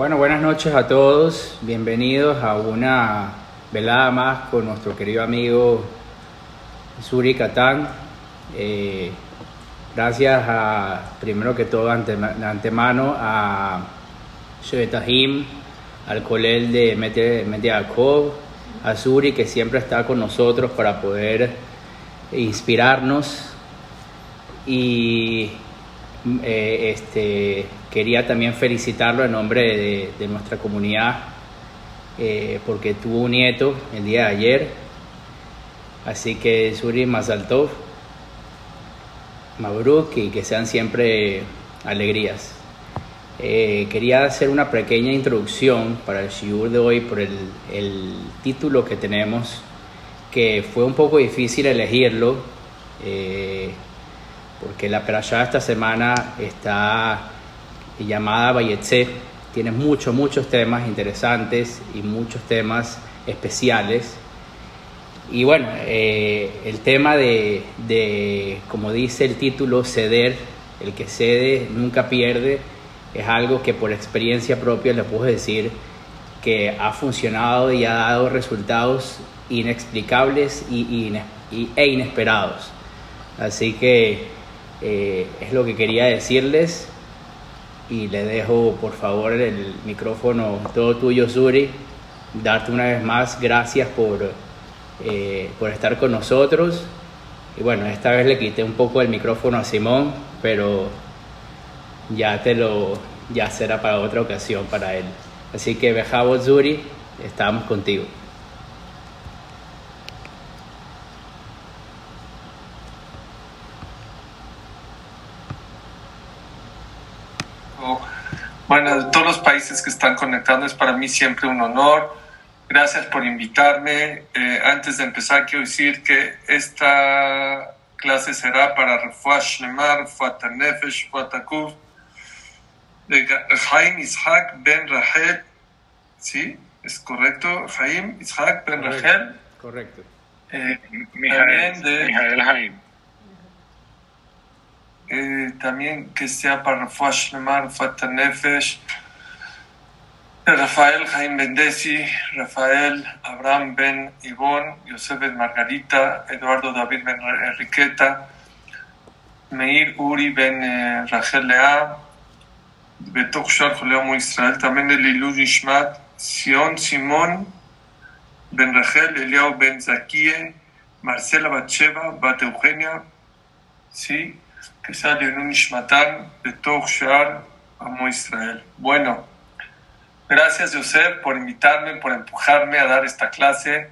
Bueno, buenas noches a todos. Bienvenidos a una velada más con nuestro querido amigo Suri Catán. Eh, gracias a, primero que todo, de antemano a Shevetahim, al colel de Mediakov, a Suri que siempre está con nosotros para poder inspirarnos y eh, este, quería también felicitarlo en nombre de, nuestra comunidad eh, porque tuvo un nieto el día de ayer. Así que Suri Mazaltov, Mabruk y que sean siempre alegrías. Eh, quería hacer una pequeña introducción para el Shiur de hoy por el, título que tenemos, que fue un poco difícil elegirlo porque la perashá esta semana está llamada Bayetse, tiene muchos, muchos temas interesantes y muchos temas especiales. Y bueno, eh, el tema de, de, como dice el título, ceder, el que cede nunca pierde, es algo que por experiencia propia le puedo decir que ha funcionado y ha dado resultados inexplicables y, e inesperados. Así que eh, es lo que quería decirles y le dejo por favor el micrófono todo tuyo, Suri. Darte una vez más gracias por, eh, por estar con nosotros. Y bueno, esta vez le quité un poco el micrófono a Simón, pero ya te lo ya será para otra ocasión para él. Así que Bejabo Zuri, estamos contigo. Bueno, de todos los países que están conectando es para mí siempre un honor. Gracias por invitarme. Eh, antes de empezar, quiero decir que esta clase será para Refuah Shlemar, Refuah Nefesh, Refuah de Jaim Ishak Ben Rahel. ¿Sí? ¿Es correcto? Jaim Ishak Ben Rahel. Correcto. Eh, Mijael, de, Mijael Jaim. Eh, también que sea para Rafael Shlemar, Rafael Jaime Bendesi, Rafael Abraham Ben Ivón, Yosef Ben Margarita, Eduardo David Ben Enriqueta, Meir Uri Ben eh, Rachel Lea, Betok Shar Israel, también el Ilu Ishmat, Sion Simón, Ben Rachel, Eliao Ben Zakie, Marcela Bacheva, Bat Eugenia, sí, que sale en un Ishmatan de Toch Shar Amo Israel. Bueno, gracias Joseph por invitarme, por empujarme a dar esta clase.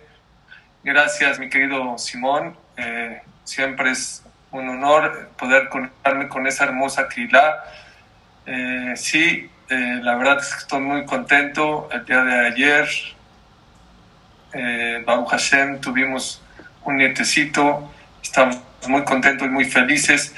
Gracias mi querido Simón. Eh, siempre es un honor poder conectarme con esa hermosa Kila. Eh, sí, eh, la verdad es que estoy muy contento. El día de ayer, eh, Baruch Hashem, tuvimos un nietecito. Estamos muy contentos y muy felices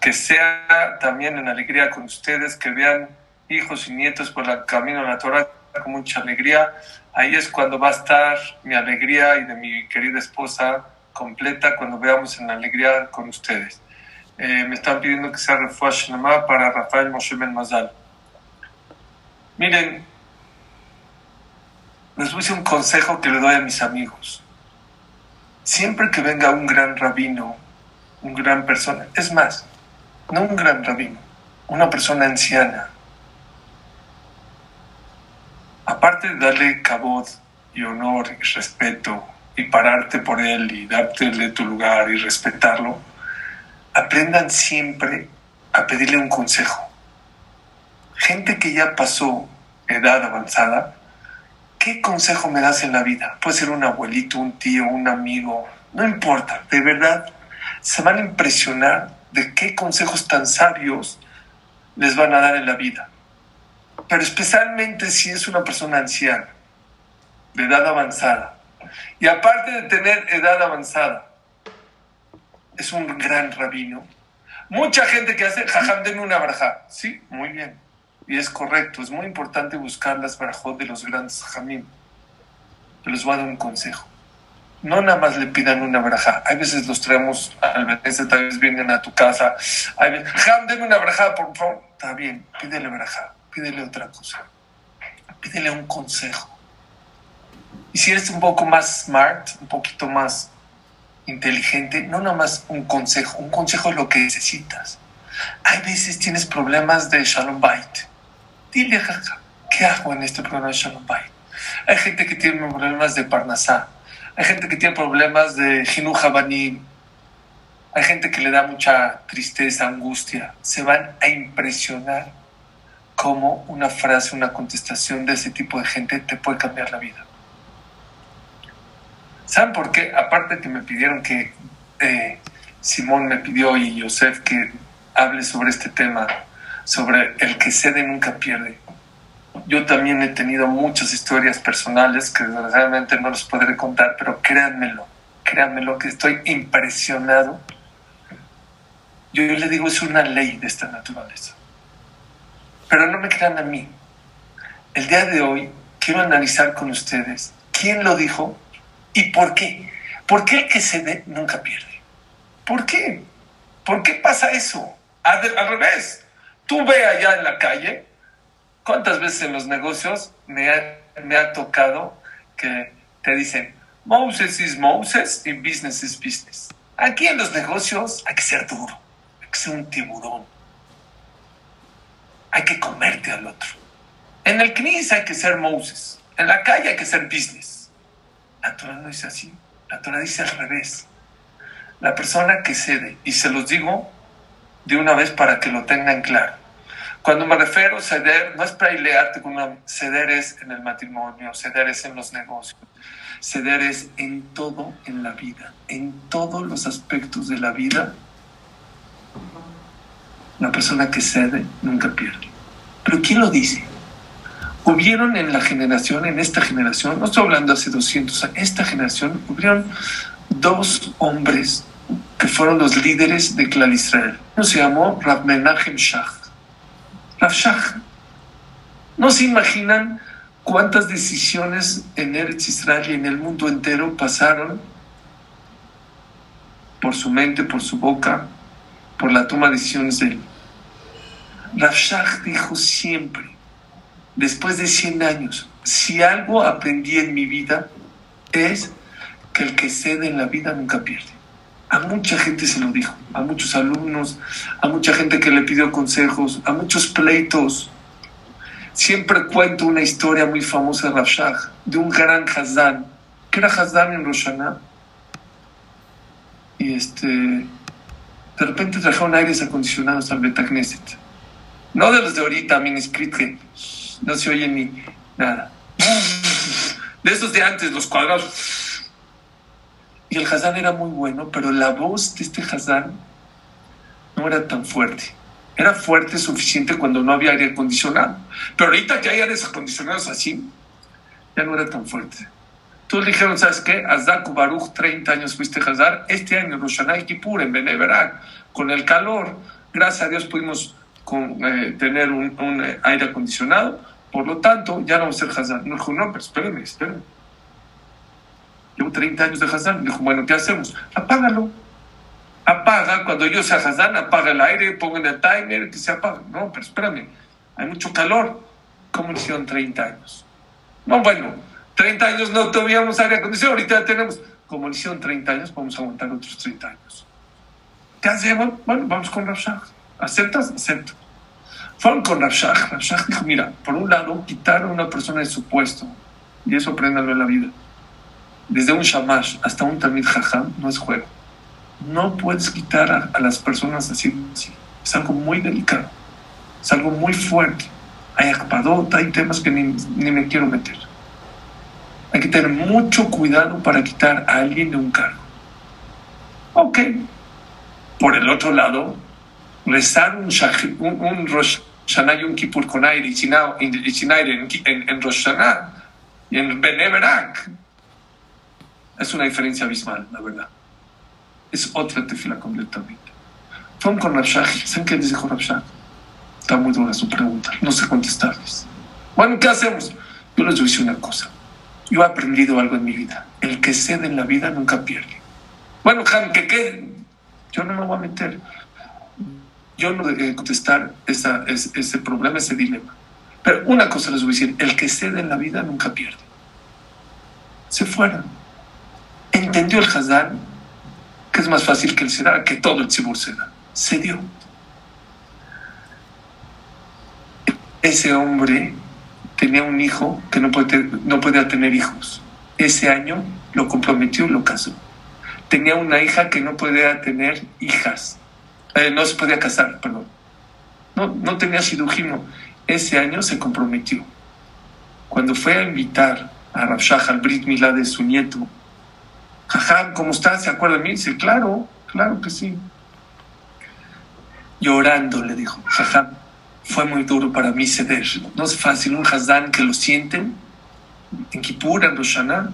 que sea también en alegría con ustedes, que vean hijos y nietos por el camino de la Torah con mucha alegría. Ahí es cuando va a estar mi alegría y de mi querida esposa completa cuando veamos en alegría con ustedes. Eh, me están pidiendo que sea Refuah para Rafael Moshe Ben Mazal. Miren, les voy a un consejo que le doy a mis amigos. Siempre que venga un gran rabino un gran persona. Es más, no un gran rabino, una persona anciana. Aparte de darle cabod y honor y respeto y pararte por él y darte tu lugar y respetarlo, aprendan siempre a pedirle un consejo. Gente que ya pasó edad avanzada, ¿qué consejo me das en la vida? Puede ser un abuelito, un tío, un amigo, no importa, de verdad, se van a impresionar de qué consejos tan sabios les van a dar en la vida. Pero especialmente si es una persona anciana, de edad avanzada. Y aparte de tener edad avanzada, es un gran rabino. Mucha gente que hace, jajam, denme una baraja. Sí, muy bien. Y es correcto, es muy importante buscar las barajot de los grandes jajamim. Pero les voy a dar un consejo no nada más le pidan una braja. Hay veces los traemos al veces tal vez vienen a tu casa. Hay veces, Jam, deme una braja, por favor. Está bien, pídele braja, pídele otra cosa. Pídele un consejo. Y si eres un poco más smart, un poquito más inteligente, no nomás un consejo, un consejo es lo que necesitas. Hay veces tienes problemas de Shalom Bait. Dile, ¿qué hago en este problema de Shalom Bait? Hay gente que tiene problemas de Parnasá. Hay gente que tiene problemas de Jinu Habanim. Hay gente que le da mucha tristeza, angustia. Se van a impresionar cómo una frase, una contestación de ese tipo de gente te puede cambiar la vida. ¿Saben por qué? Aparte que me pidieron que eh, Simón me pidió y Yosef que hable sobre este tema, sobre el que cede nunca pierde. Yo también he tenido muchas historias personales que desgraciadamente no les podré contar, pero créanmelo, créanmelo que estoy impresionado. Yo, yo le digo, es una ley de esta naturaleza. Pero no me crean a mí. El día de hoy quiero analizar con ustedes quién lo dijo ¿Y por qué? ¿Por qué el que cede nunca pierde? ¿Por qué? ¿Por qué pasa eso? Al, revés. Tú ve allá en la calle, ¿cuántas veces en los negocios me ha, tocado que te dicen, Moses is Moses y business is business? Aquí en los negocios hay que ser duro, hay que ser un tiburón. Hay que comerte al otro. En el CNIS hay que ser Moses. En la calle hay que ser business. La Torah no dice así. La Torah dice al revés. La persona que cede, y se los digo de una vez para que lo tengan claro. Cuando me refiero a ceder, no es pelearte con una... Ceder es en el matrimonio, ceder es en los negocios, ceder es en todo en la vida, en todos los aspectos de la vida. La persona que cede nunca pierde. Pero ¿quién lo dice? hubieron en la generación, en esta generación, no estoy hablando hace 200 años, esta generación, hubieron dos hombres que fueron los líderes de Clan Israel. Uno se llamó Rav Menachem Shach. Rav Shach. No se imaginan cuántas decisiones en Eretz Israel y en el mundo entero pasaron por su mente, por su boca, por la toma de decisiones de él. Rav Shach dijo siempre, después de 100 años, si algo aprendí en mi vida es que el que cede en la vida nunca pierde. A mucha gente se lo dijo, a muchos alumnos, a mucha gente que le pidió consejos, a muchos pleitos. Siempre cuento una historia muy famosa de Rafshah, de un gran Hazán, que era Hazán en Roshaná. Y este, de repente trajeron aires acondicionados al Betagneset. No de los de ahorita, Minisprit, que no se oye ni nada. De estos de antes, los cuadrados. Y el Hazán era muy bueno, pero la voz de este Hazán no era tan fuerte. Era fuerte suficiente cuando no había aire acondicionado. Pero ahorita que hay aires acondicionados así, ya no era tan fuerte. Todos dijeron, ¿sabes qué? Azdaku Baruch, 30 años fuiste Hazar. Este año, Roshanay Kippur, en Beneverak, con el calor, gracias a Dios pudimos con, eh, tener un, un, eh, aire acondicionado, por lo tanto, ya no vamos a ser Hazán. No dijo, no, pero espérame, espérame. Llevo 30 años de Hazán. Dijo, bueno, ¿qué hacemos? Apágalo. Apaga, cuando yo sea Hazán, apaga el aire, pongan el timer, que se apague. No, pero espérame, hay mucho calor. ¿Cómo hicieron 30 años? No, bueno, 30 años no tuvimos aire acondicionado, ahorita ya tenemos. Como hicieron 30 años, vamos a aguantar otros 30 años. ¿Qué hacemos? Bueno, vamos con Rafshah. ¿Aceptas? Acepto. Fueron con Rafshah. Rafshah dijo, mira, por un lado, quitar a una persona de su puesto, y eso apréndalo en la vida. Desde un shamash hasta un tamid jajam no es juego. No puedes quitar a, las personas así. Es algo muy delicado. Es algo muy fuerte. Hay akpadot, hay temas que ni, ni me quiero meter. Hay que tener mucho cuidado para quitar a alguien de un cargo. Ok. Por el otro lado, rezar un, un, un Rosh Hashanah Yom Kippur con aire y sin, aire en, en Rosh Hashanah y en Beneverak es una diferencia abismal, la verdad. Es otra tefila completamente. Fueron con Rabshah. ¿Saben qué les dijo Rabshah? Está muy dura su pregunta. No sé contestarles. Bueno, ¿qué hacemos? Yo les voy una cosa. Yo he aprendido algo en mi vida. El que cede en la vida nunca pierde. Bueno, Han, ¿qué qué? Yo no me voy a meter yo no dejé contestar esa, ese, ese, problema, ese dilema. Pero una cosa les voy a decir, el que cede en la vida nunca pierde. Se fueron. Entendió el Hazán que es más fácil que el que todo el Tzibur ceda. Se dio. Ese hombre tenía un hijo que no, no podía tener hijos. Ese año lo comprometió y lo casó. Tenía una hija que no podía tener hijas. Eh, no se podía casar, perdón. No, no tenía cirujino. Ese año se comprometió. Cuando fue a invitar a Rabshah al Brit Milá de su nieto, Jajam, ¿cómo estás? ¿Se acuerda de mí? Dice, claro, claro que sí. Llorando le dijo, Jajam, fue muy duro para mí ceder. No es fácil, un Hazán que lo sienten en Kippur, en Roshaná,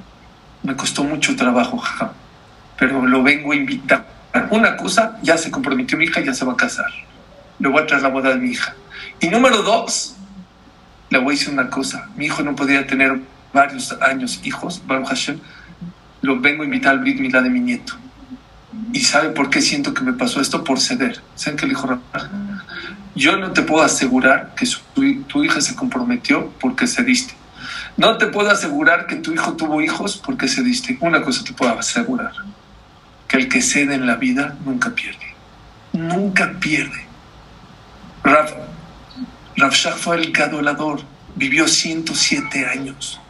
me costó mucho trabajo, Jajam, pero lo vengo a invitar. Una cosa, ya se comprometió mi hija, ya se va a casar. Le voy a traer la boda de mi hija. Y número dos, le voy a decir una cosa. Mi hijo no podía tener varios años hijos, Baruch Hashem. Lo vengo a invitar al Brit Milá de mi nieto. ¿Y sabe por qué siento que me pasó esto? Por ceder. ¿Saben qué le dijo Yo no te puedo asegurar que tu hija se comprometió porque cediste. No te puedo asegurar que tu hijo tuvo hijos porque cediste. Una cosa te puedo asegurar. Que el que cede en la vida nunca pierde. Nunca pierde. Rav, Rav fue el gadolador, vivió 107 años.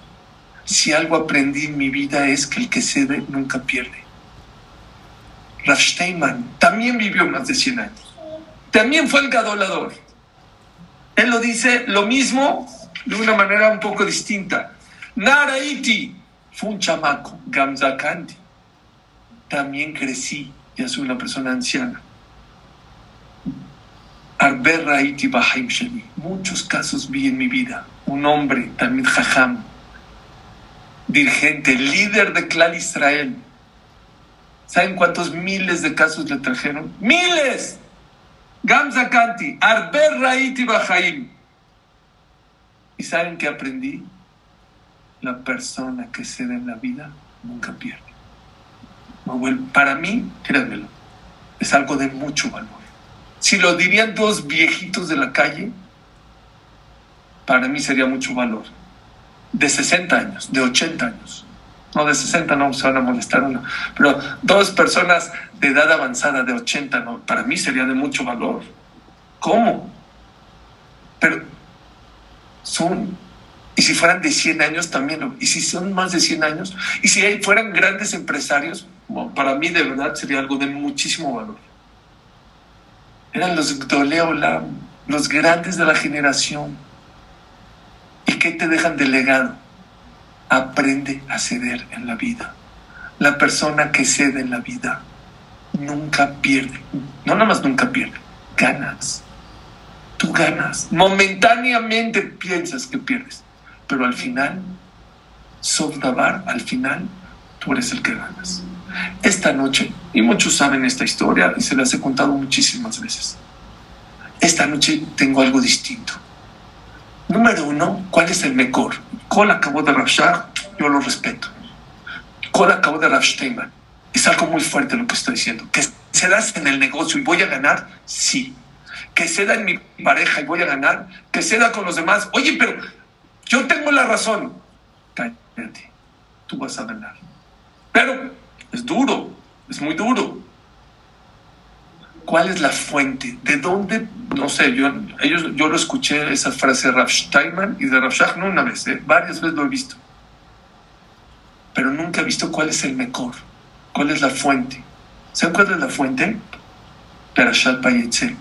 Si algo aprendí en mi vida es que el que cede nunca pierde. Rav Steinman también vivió más de 100 años. También fue el gadolador. Él lo dice lo mismo de una manera un poco distinta. Naraiti fue un chamaco, Gamzakanti. También crecí, ya soy una persona anciana. Muchos casos vi en mi vida. Un hombre, también Jajam, dirigente, líder de clan Israel. ¿Saben cuántos miles de casos le trajeron? ¡Miles! Gamza Kanti, Arber Raiti Bahaim. ¿Y saben qué aprendí? La persona que cede en la vida nunca pierde. Para mí, créanmelo, es algo de mucho valor. Si lo dirían dos viejitos de la calle, para mí sería mucho valor. De 60 años, de 80 años. No, de 60 no se van a molestar uno. Pero dos personas de edad avanzada, de 80, no, para mí sería de mucho valor. ¿Cómo? Pero son, y si fueran de 100 años también, y si son más de 100 años, y si fueran grandes empresarios, para mí de verdad sería algo de muchísimo valor eran los Gdoleolam, los grandes de la generación. ¿Y qué te dejan de legado? Aprende a ceder en la vida. La persona que cede en la vida nunca pierde. No nada más nunca pierde, ganas. Tú ganas. Momentáneamente piensas que pierdes, pero al final, Sofdabar, al final, tú eres el que ganas. Esta noche, y muchos saben esta historia y se las he contado muchísimas veces, esta noche tengo algo distinto. Número uno, ¿cuál es el mejor? ¿Cuál acabó de Rav yo lo respeto. ¿Cuál acabó de Rav Steinman? Es algo muy fuerte lo que estoy diciendo. ¿Que se da en el negocio y voy a ganar? Sí. ¿Que se da en mi pareja y voy a ganar? ¿Que se da con los demás? Oye, pero yo tengo la razón. Cállate, tú vas a ganar. Pero es duro, es muy duro. ¿Cuál es la fuente? ¿De dónde? No sé, yo, ellos, yo lo escuché esa frase de Rav Steinman y de Rav Shach no una vez, ¿eh? varias veces lo he visto. Pero nunca he visto cuál es el mejor, cuál es la fuente. ¿Saben cuál es la fuente? Perashat Bayetze.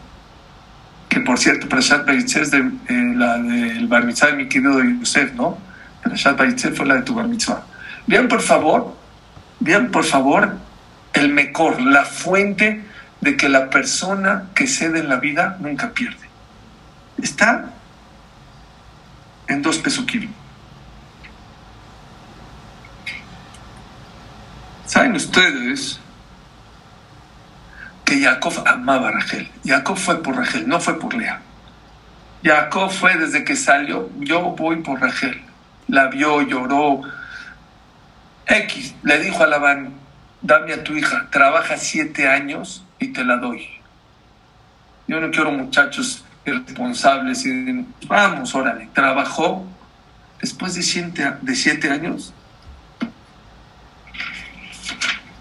Que por cierto, Perashat Bayetze es de, eh, la del bar mitzvah de mi querido Yosef, ¿no? Perashat Bayetze fue la de tu bar mitzvah. Vean por favor Vean, por favor, el mejor, la fuente de que la persona que cede en la vida nunca pierde. Está en dos pesuquim. ¿Saben ustedes que Jacob amaba a Rachel? Jacob fue por Rachel, no fue por Lea. Jacob fue desde que salió, yo voy por Rachel. La vio, lloró, X le dijo a Labán, dame a tu hija, trabaja siete años y te la doy. Yo no quiero muchachos responsables y vamos, órale, trabajó después de siete, de siete años.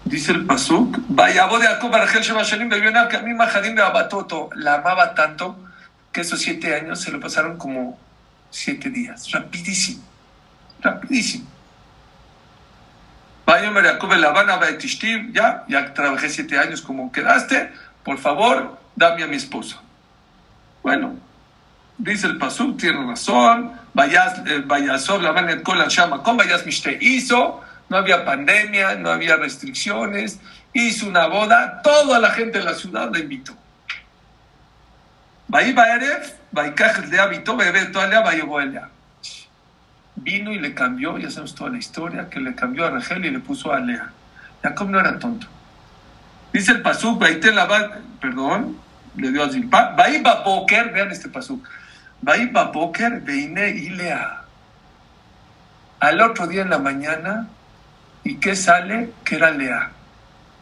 Dice el Pasuk, vaya de Jacob que a mí Mahadim de Abatoto la amaba tanto que esos siete años se lo pasaron como siete días, rapidísimo, rapidísimo. Vaya Jacob la Habana, ya, ya trabajé siete años como quedaste, por favor, dame a mi esposa. Bueno, dice el Pasuk, tiene razón, vayas, eh, vayas, la la llama, con vayas mishte hizo, no había pandemia, no había restricciones, hizo una boda, toda la gente de la ciudad la invitó. Vino y le cambió, ya sabemos toda la historia, que le cambió a Rachel y le puso a Lea. Jacob no era tonto. Dice el Pasuk, perdón, le dio a Zilpa, Baiba Boker, vean este Pasuk, Baiba Boker, Veine y Lea. Al otro día en la mañana, ¿y qué sale? Que era Lea.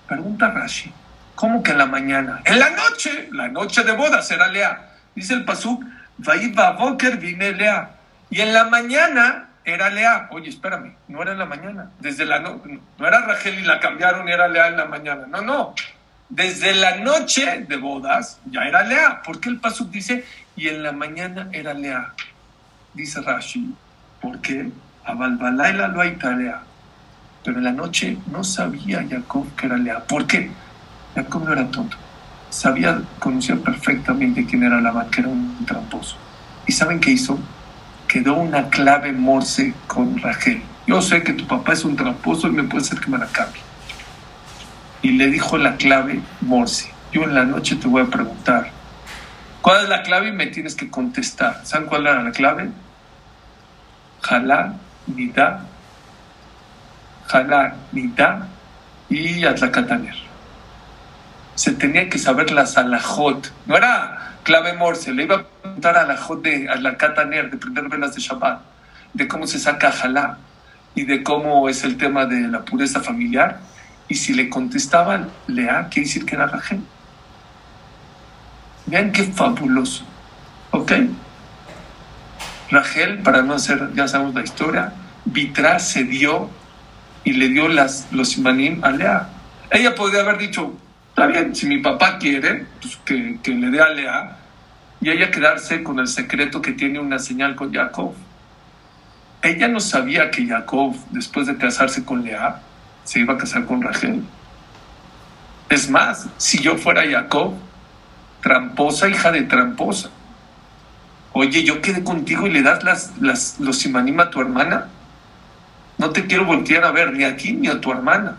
Pregunta Rashi, ¿cómo que en la mañana? En la noche, la noche de bodas era Lea. Dice el Pasuk, Baiba Boker, Veine Lea. Y en la mañana era Lea. Oye, espérame, no era en la mañana. Desde la no, no era Rachel y la cambiaron y era Lea en la mañana. No, no desde la noche de bodas ya era Lea. ¿Por qué el Pasuk dice y en la mañana era Lea? Dice Rashi. ¿Por qué? A Balbalaila lo hay Lea. Pero en la noche no sabía Jacob que era Lea. ¿Por qué? Jacob no era tonto. Sabía, conocía perfectamente quién era la que era un tramposo. ¿Y saben qué hizo? Quedó una clave morse con Rachel. Yo sé que tu papá es un tramposo y me puede hacer que me la cambie y le dijo la clave Morse. Yo en la noche te voy a preguntar, ¿cuál es la clave? Y me tienes que contestar. ¿Saben cuál era la clave? Jalá, Nida, Jalá, Nida y Atlacataner. Se tenía que saber la salajot. No era clave Morse, le iba a preguntar a la Jot de Atlacataner, de prender velas de Shabbat, de cómo se saca Jalá y de cómo es el tema de la pureza familiar y si le contestaban Lea, quiere decir que era Rachel. Vean qué fabuloso. ¿Ok? Rachel, para no hacer, ya sabemos la historia, Vitra se dio y le dio las, los imanim a Lea. Ella podría haber dicho, está bien, si mi papá quiere, pues que, le dé a Lea, y ella quedarse con el secreto que tiene una señal con Jacob. Ella no sabía que Jacob, después de casarse con Lea, se iba a casar con Rachel. Es más, si yo fuera Jacob, tramposa, hija de tramposa, oye, yo quedé contigo y le das las, las, los imanim a tu hermana, no te quiero voltear a ver ni aquí ni a tu hermana.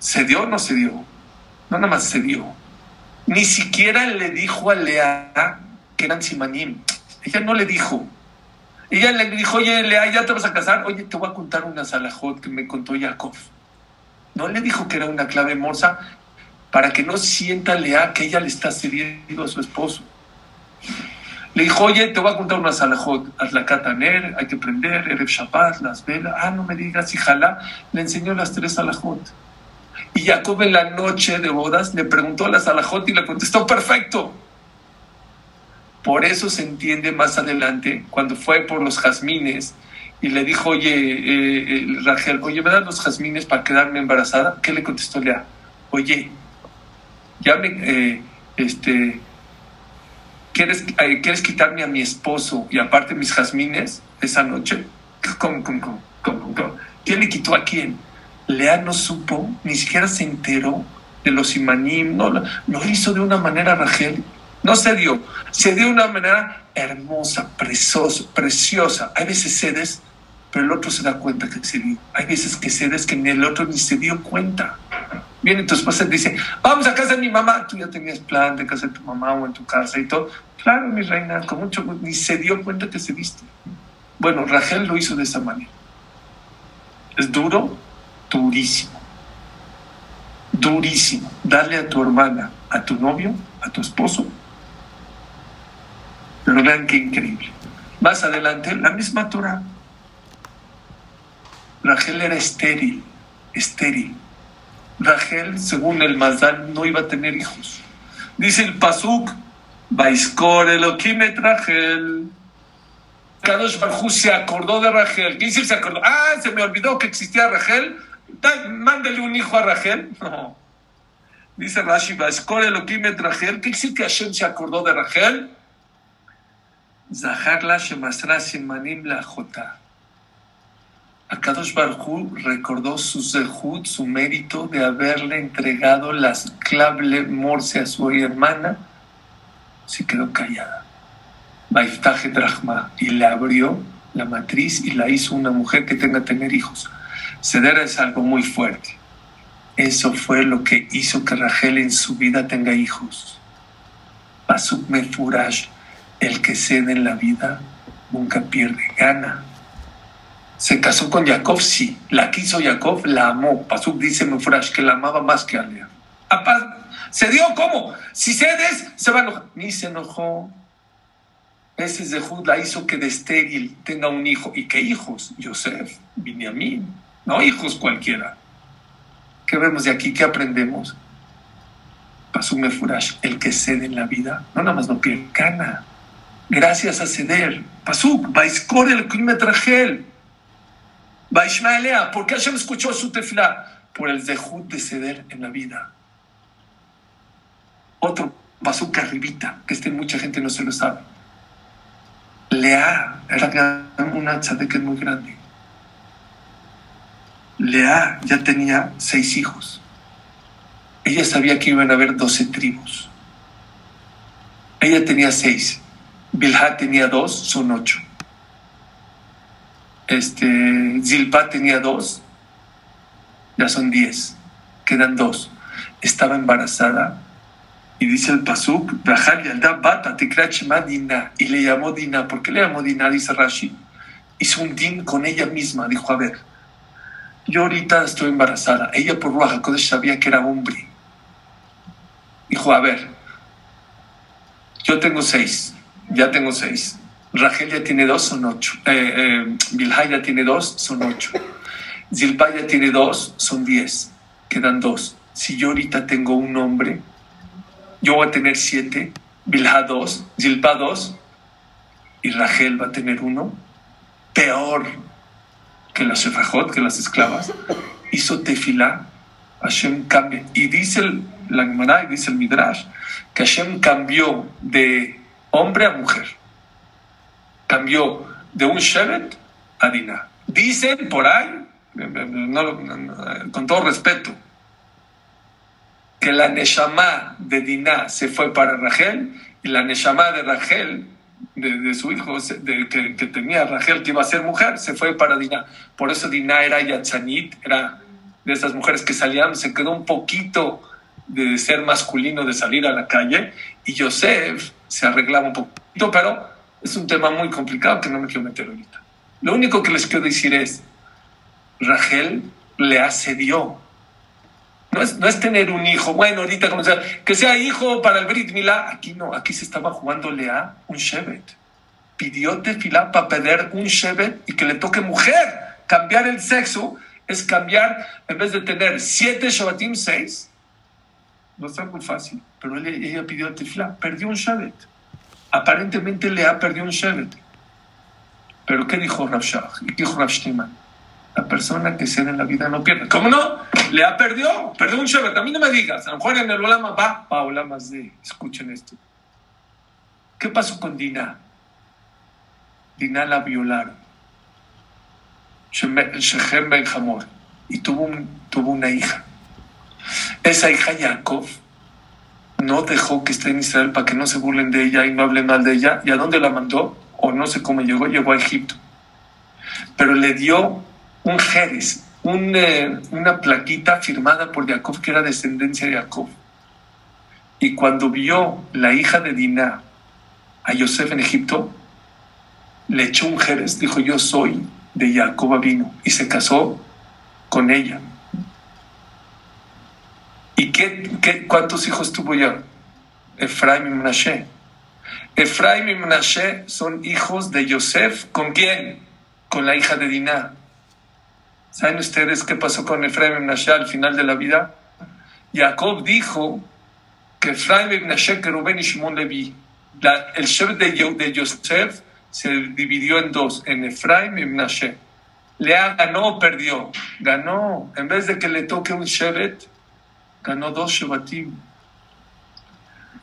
¿Se dio o no se dio? No, nada más se dio. Ni siquiera le dijo a Lea que eran simanim. Ella no le dijo. Ella le dijo, oye, Lea, ¿ya te vas a casar? Oye, te voy a contar una salajot que me contó Jacob. No le dijo que era una clave morsa para que no sienta Lea que ella le está cediendo a su esposo. Le dijo, oye, te voy a contar una salajot. Haz la kataner, hay que prender, Erev Shabbat, las velas. Ah, no me digas, y Le enseñó las tres salajot. Y Jacob en la noche de bodas le preguntó a la salajot y le contestó, perfecto. Por eso se entiende más adelante, cuando fue por los jazmines y le dijo, oye, eh, eh oye, ¿me dan los jazmines para quedarme embarazada? ¿Qué le contestó Lea? Oye, ya me, eh, este, ¿quieres, eh, ¿quieres quitarme a mi esposo y aparte mis jazmines esa noche? ¿Cómo, cómo, cómo, cómo? ¿Quién le quitó a quién? Lea no supo, ni siquiera se enteró de los imanim, no, lo hizo de una manera Rachel no se dio, se dio de una manera hermosa, preciosa, preciosa. Hay veces cedes, pero el otro se da cuenta que se dio. Hay veces que cedes que ni el otro ni se dio cuenta. Viene tu esposa y dice, vamos a casa de mi mamá. Tú ya tenías plan de casa de tu mamá o en tu casa y todo. Claro, mi reina, con mucho ni se dio cuenta que se viste. Bueno, Rachel lo hizo de esa manera. Es duro, durísimo. Durísimo. Darle a tu hermana, a tu novio, a tu esposo, pero vean qué increíble. Más adelante, la misma Torah. Rachel era estéril, estéril. Rachel, según el Mazdal, no iba a tener hijos. Dice el Pasuk, Baiskor Elohim et Rachel. Kadosh Barjú se acordó de Rachel. ¿Qué dice se acordó? Ah, se me olvidó que existía Rachel. Mándale un hijo a Rachel. No. Dice Rashi, Baiskor Elohim et Rachel. ¿Qué dice que Hashem se acordó de Rachel? Zaharla Shemasra Simanim la Jota. Akadosh Barjú recordó su zehut, su mérito de haberle entregado las clave morse a su hermana. Se quedó callada. Baiftaje Drachma y le abrió la matriz y la hizo una mujer que tenga que tener hijos. Ceder es algo muy fuerte. Eso fue lo que hizo que Rachel en su vida tenga hijos. Pasuk Mefurash, el que cede en la vida nunca pierde, gana. Se casó con Jacob, sí. La quiso Jacob, la amó. Pasuk dice Mefurash que la amaba más que a Lea. ¿Se dio cómo? Si cedes, se va a enojar. Ni se enojó. Ese Zehud la hizo que de estéril tenga un hijo. ¿Y qué hijos? Yosef, Binyamin. No hijos cualquiera. ¿Qué vemos de aquí? ¿Qué aprendemos? Pasuk Mefurash, el que cede en la vida, no nada más no pierde, gana. Gracias a ceder. Pasuk, Baiskor el Trajel. Baishmaelea, ¿por qué Hashem escuchó su tefla? Por el zehut de ceder en la vida. Otro pasuk arribita, que este mucha gente no se lo sabe. Lea era una tzadeket muy grande. Lea ya tenía seis hijos. Ella sabía que iban a haber doce tribus. Ella tenía seis. Bilha tenía dos, son ocho este, Zilpa tenía dos, ya son diez, quedan dos. Estaba embarazada y dice el Pasuk, y le llamó Dina. ¿Por qué le llamó Dina? Dice Rashi. Hizo un din con ella misma. Dijo, a ver, yo ahorita estoy embarazada. Ella por Ruach sabía que era hombre. Dijo, a ver, yo tengo seis, ya tengo seis. Rachel ya tiene dos, son ocho. Eh, eh, ya tiene dos, son ocho. Zilpa ya tiene dos, son diez. Quedan dos. Si yo ahorita tengo un hombre, yo voy a tener siete. Bilha dos, Zilpa dos. Y Rachel va a tener uno. Peor que las esclavas. Hizo tefila. Hashem cambia. Y dice el, la y dice el Midrash, que Hashem cambió de hombre a mujer cambió de un Shevet a Dinah. Dicen por ahí, con todo respeto, que la Neshama de Dinah se fue para Rachel y la Neshama de Rachel, de, su hijo que, tenía Rachel, que iba a ser mujer, se fue para Dinah. Por eso Dinah era Yatzanit, era de esas mujeres que salían, se quedó un poquito de ser masculino, de salir a la calle, y Yosef se arreglaba un poquito, pero es un tema muy complicado que no me quiero meter ahorita. Lo único que les quiero decir es, Rachel le accedió. No es, no es tener un hijo, bueno, ahorita como sea, que sea hijo para el Brit Milá. Aquí no, aquí se estaba jugando Lea un Shevet. Pidió tefilá para pedir un Shevet y que le toque mujer. Cambiar el sexo es cambiar, en vez de tener siete Shabbatim, seis. No está muy fácil, pero ella, pidió tefilá, perdió un Shevet aparentemente le ha perdido un Shevet. Pero ¿qué dijo Rav ¿Y qué dijo Rav La persona que cede en la vida no pierde. ¿Cómo no? Le ha perdido, perdió un Shevet. A mí no me digas. A lo mejor en el Olama va, va Olamas de. Escuchen esto. ¿Qué pasó con Dina? Dina la violaron. Shechem Ben Hamor. Y tuvo, un, tuvo una hija. Esa hija, Jacob, no dejó que esté en Israel para que no se burlen de ella y no hablen mal de ella. ¿Y a dónde la mandó? O no sé cómo llegó, llegó a Egipto. Pero le dio un Jerez, eh, una plaquita firmada por Jacob, que era descendencia de Jacob. Y cuando vio la hija de Dinah a Yosef en Egipto, le echó un Jerez, dijo, yo soy de Jacob vino, y se casó con ella. ¿Y qué, cuántos hijos tuvo ya? Efraim y Menashe. Efraim y Menashe son hijos de Yosef. ¿Con quién? Con la hija de Dinah. ¿Saben ustedes qué pasó con Efraim y Menashe al final de la vida? Jacob dijo que Efraim y Menashe, que Rubén y Shimon Levi. el Shevet de, de Yosef se dividió en dos, en Efraim y Menashe. Lea ganó o perdió. Ganó. En vez de que le toque un Shevet, ganó dos Shevatim.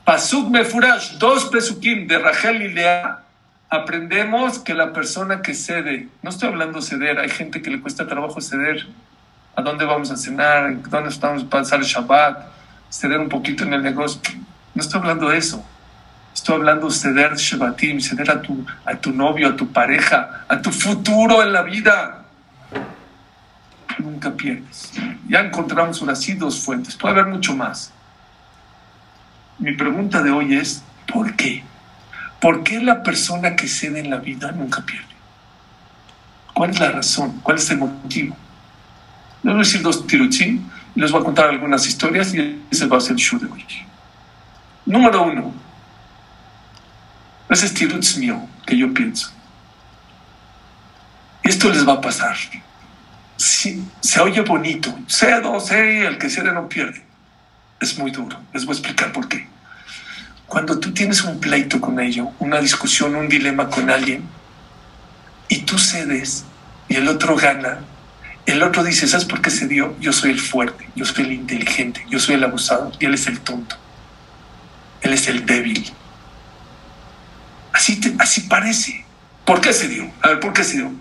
Pasuk Mefurash, dos Pesukim de Rachel y Lea. Aprendemos que la persona que cede, no estoy hablando ceder, hay gente que le cuesta trabajo ceder. ¿A dónde vamos a cenar? ¿Dónde estamos para pasar el Shabbat? Ceder un poquito en el negocio. No estoy hablando de eso. Estoy hablando de ceder Shevatim, ceder a tu, a tu novio, a tu pareja, a tu futuro en la vida. Nunca pierdes. Ya encontramos unas dos fuentes. Puede haber mucho más. Mi pregunta de hoy es, ¿por qué? ¿Por qué la persona que cede en la vida nunca pierde? ¿Cuál es la razón? ¿Cuál es el motivo? Les voy a decir dos tirutzim y les voy a contar algunas historias y ese va a ser el show de hoy. Número uno. Ese es tirutz mío que yo pienso. Esto les va a pasar. Si, se oye bonito. Cedo, sé, el que cede no pierde. Es muy duro. Les voy a explicar por qué. Cuando tú tienes un pleito con ello, una discusión, un dilema con alguien, y tú cedes y el otro gana, el otro dice, ¿sabes por qué cedió? Yo soy el fuerte, yo soy el inteligente, yo soy el abusado y él es el tonto. Él es el débil. Así, así parece. ¿Por qué cedió? A ver, ¿por qué cedió?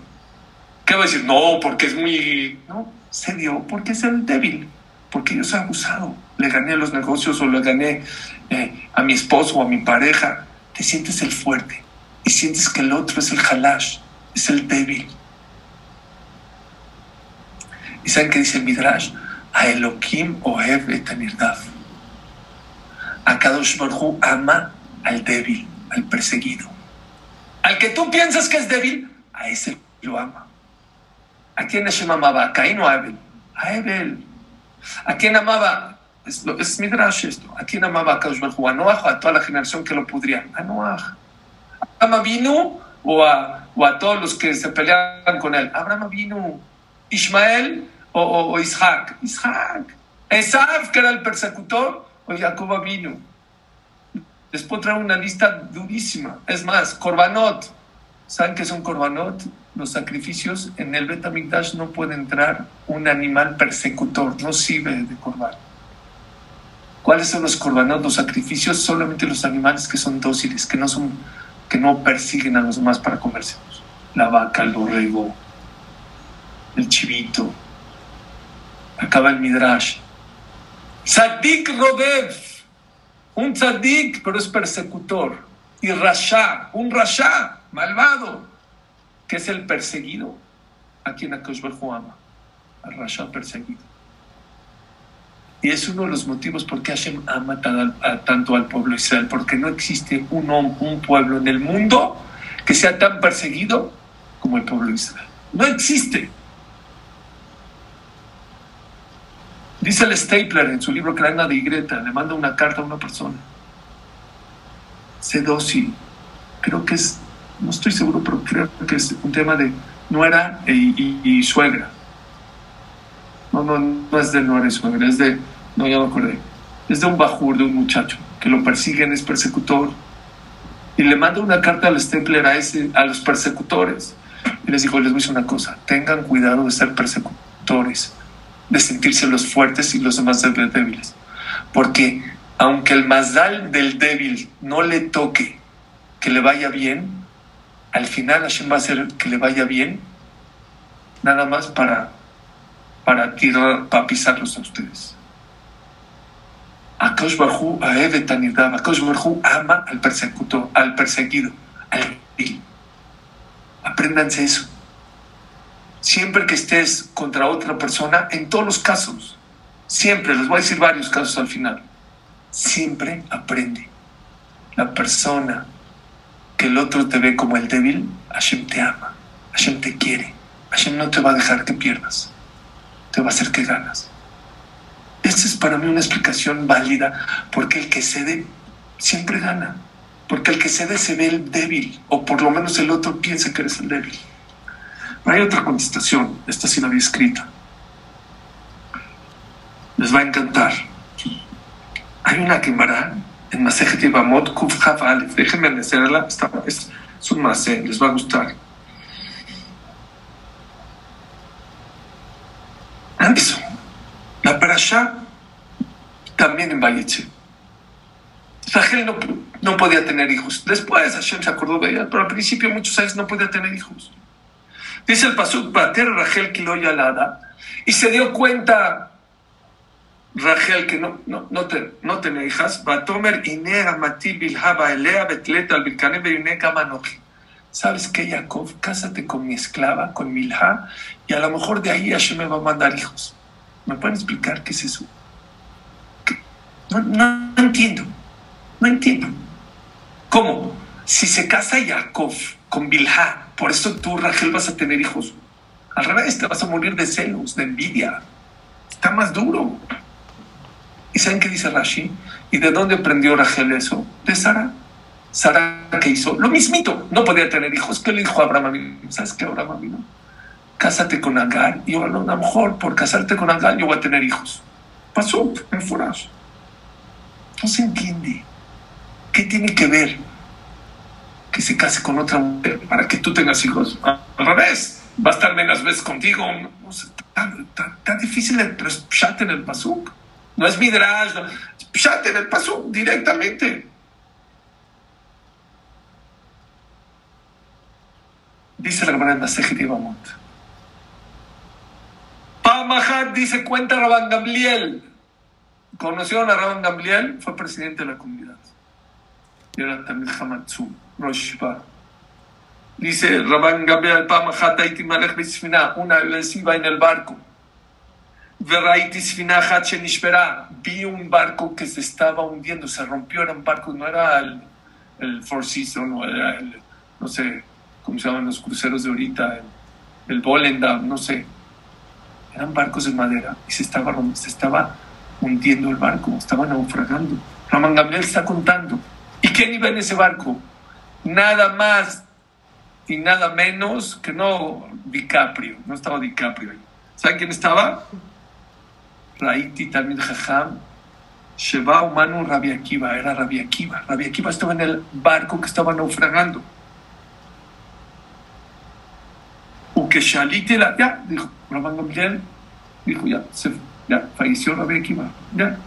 ¿Qué va a decir? No, porque es muy... No, cedió porque es el débil, porque yo soy abusado. Le gané los negocios o le gané eh, a mi esposo o a mi pareja, te sientes el fuerte y sientes que el otro es el halash, es el débil. ¿Y saben qué dice el Midrash? A Elohim Ohev et A Kadosh Baruch ama al débil, al perseguido. Al que tú piensas que es débil, a ese lo ama. ¿A quién Hashem amaba? ¿A Caín o a Abel? A Abel. ¿A quién amaba? Es, es Midrash esto. ¿A quién amaba a Kadosh Baruj ¿A Noah o a toda la generación que lo pudría? A Noah. ¿Abraham vino o a, o a todos los que se peleaban con él? Abraham vino. ¿Ismael o, o, Isaac? Isaac. Esav, que era el persecutor, o Jacob vino. Después trae una lista durísima. Es más, Corbanot. ¿Saben qué son Corbanot? Los sacrificios en el Betamigdash no puede entrar un animal persecutor, no sirve de Corban. ¿Cuáles son los corbanos, los sacrificios? Solamente los animales que son dóciles, que no, son, que no persiguen a los demás para comérselos. La vaca, el borrego, el chivito. Acaba el midrash. Tzadik Rodev, un tzadik, pero es persecutor. Y Rasha, un Rasha, malvado, que es el perseguido, a quien Akash ama, al Rasha perseguido. Y es uno de los motivos por qué Hashem ama tanto al pueblo Israel, porque no existe un, un pueblo en el mundo que sea tan perseguido como el pueblo Israel. No existe. Dice el Stapler en su libro Crana de Igreta, le manda una carta a una persona. Dócil. Creo que es, no estoy seguro, pero creo que es un tema de nuera y suegra no, no, no es de suegra, es de, no, ya me acordé, es de un bajur, de un muchacho, que lo persiguen, es persecutor, y le manda una carta al Stempler a, ese, a los persecutores, y les dijo, les voy a decir una cosa, tengan cuidado de ser persecutores, de sentirse los fuertes y los demás débiles, porque aunque el mazdal del débil no le toque que le vaya bien, al final Hashem va a hacer que le vaya bien, nada más para para, tirar, para pisarlos a ustedes. Akash Barhu ama al persecutor, al perseguido, al. Apréndanse eso. Siempre que estés contra otra persona, en todos los casos, siempre, les voy a decir varios casos al final, siempre aprende. La persona que el otro te ve como el débil, Hashem te ama, Hashem te quiere, Hashem no te va a dejar que pierdas te va a hacer que ganas. Esta es para mí una explicación válida porque el que cede siempre gana. Porque el que cede se ve el débil, o por lo menos el otro piensa que eres el débil. hay otra contestación, esta sí la había escrita. Les va a encantar. Hay una quemará en Masejet Ibamot Kuf. Déjenme es, es un masé, les va a gustar. La Perashá también en Vayeche. Rachel no, no, podía tener hijos. Después Hashem se acordó de ella, pero al principio muchos años no podía tener hijos. Dice el Pasuk, Bater Rachel Kiloya Lada, y se dio cuenta Rachel que no, no, no, te, no tenía hijas, Batomer Inea Mati Bilhaba Elea Betleta al Bilkane Beineka Manoji. ¿Sabes qué, Jacob? Cásate con mi esclava, con Milha, y a lo mejor de ahí Hashem me va a mandar hijos. ¿Me pueden explicar qué es eso? No, no, entiendo. No entiendo. ¿Cómo? Si se casa Jacob con Bilha, por eso tú, Rachel, vas a tener hijos. Al revés, te vas a morir de celos, de envidia. Está más duro. ¿Y saben qué dice Rashi? ¿Y de dónde aprendió Rachel eso? De Sara. Sara, ¿qué hizo? Lo mismito. No podía tener hijos. ¿Qué le dijo Abraham? ¿Sabes qué, Abraham? Cásate con Agar. Y yo, a lo mejor por casarte con Agar yo voy a tener hijos. Pasó en Forash. No se entiende. ¿Qué tiene que ver que se case con otra mujer para que tú tengas hijos? Al revés. Va a estar menos veces contigo. No, sé, tan, difícil el chat en el pasuk. No es midrash, no, pshat en el pasuk directamente. Dice la en Masejet. Pamahat dice, cuenta Rabban Gamliel. ¿Conocieron a Rabban Gamliel? Fue presidente de la comunidad. Y era también Hamatsu, Roshba. Dice Rabban Gamliel, Pamahat Aiti Malech Bisfina, una vez iba en el barco. Vi un barco que se estaba hundiendo, se rompió, era un barco, no era el, el Four Seasons, no era el, no sé, ¿cómo se llaman los cruceros de ahorita? El, el no sé. Eran barcos de madera y se estaba, se estaba hundiendo el barco, estaba naufragando. Ramán Gabriel está contando. ¿Y quién iba en ese barco? Nada más y nada menos que no DiCaprio, no estaba DiCaprio ahí. ¿Saben quién estaba? Raiti también Jajam, Sheba humano Rabia Akiva, era Rabia Akiva. Rabia Akiva estaba en el barco que estaba naufragando. Que Shalite la, ya, dijo, Rabban Gamliel, dijo, ya, se, ya, falleció Rabia Akiva, ya,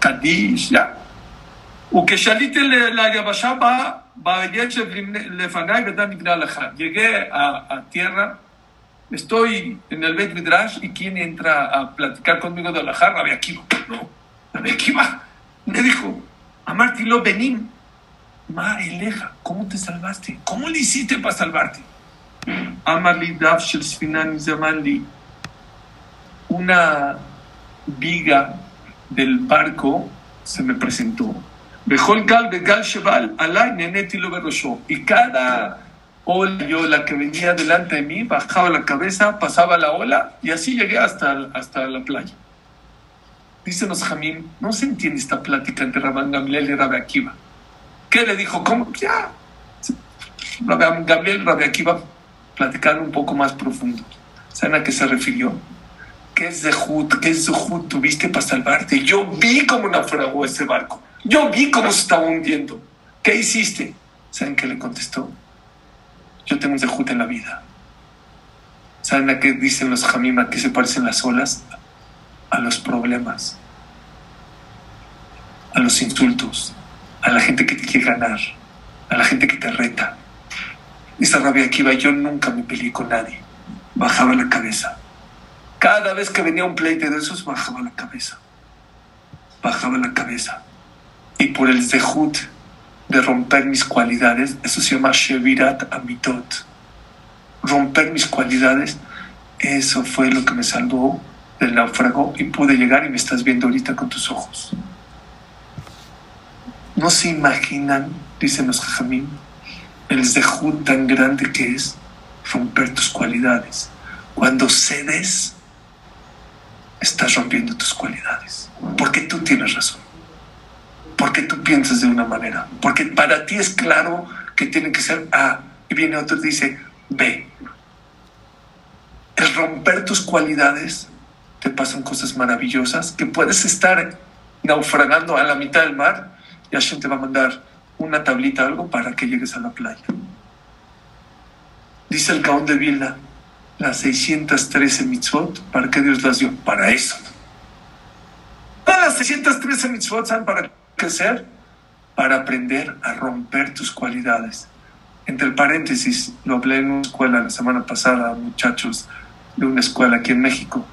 Kadish, ya. que Shalite la verdad, Llegué a, a tierra estoy en el Bet Midrash y quién entra a platicar conmigo de Alajá, Rabbi Akiva. No, Rabbi Akiva me dijo, Amarti lo benim, ma eleja, ¿cómo te salvaste? ¿Cómo le hiciste para salvarte? Dav Shel Sfinan Zamanli, una viga del barco se me presentó. Y cada ola, yo la que venía delante de mí, bajaba la cabeza, pasaba la ola y así llegué hasta, hasta la playa. Dicen los Jamín, no se entiende esta plática entre Rabán Gamliel y Rabbi Akiva. ¿Qué le dijo? ¿Cómo? Ya. Rabán Gamliel y platicaron un poco más profundo. ¿Saben a qué se refirió? ¿Qué es Zehut? ¿Qué es Zehut tuviste para salvarte? Yo vi cómo naufragó ese barco. Yo vi cómo se estaba hundiendo. ¿Qué hiciste? ¿Saben qué le contestó? yo tengo un zehut en la vida. ¿Saben a qué dicen los jamim? ¿A qué se parecen las olas? A los problemas, a los insultos, a la gente que te quiere ganar, a la gente que te reta. Esa rabia aquí va, yo nunca me peleé con nadie. Bajaba la cabeza. Cada vez que venía un pleito de esos, bajaba la cabeza. Bajaba la cabeza. Y por el zehut de romper mis cualidades, eso se llama Shevirat Amitot. Romper mis cualidades, eso fue lo que me salvó del náufrago y pude llegar y me estás viendo ahorita con tus ojos. No se imaginan, dicen los jajamín, el zehut tan grande que es romper tus cualidades. Cuando cedes, estás rompiendo tus cualidades, porque tú tienes razón porque tú piensas de una manera, porque para ti es claro que tiene que ser A, y viene otro y dice B. El romper tus cualidades, te pasan cosas maravillosas, que puedes estar naufragando a la mitad del mar y Hashem te va a mandar una tablita, algo para que llegues a la playa. Dice el Gaón de Vilna, las 613 mitzvot, ¿para qué Dios las dio? Para eso. Las 613 mitzvot, ¿saben para qué ser? Para aprender a romper tus cualidades. Entre paréntesis, lo hablé en una escuela la semana pasada, muchachos de una escuela aquí en México.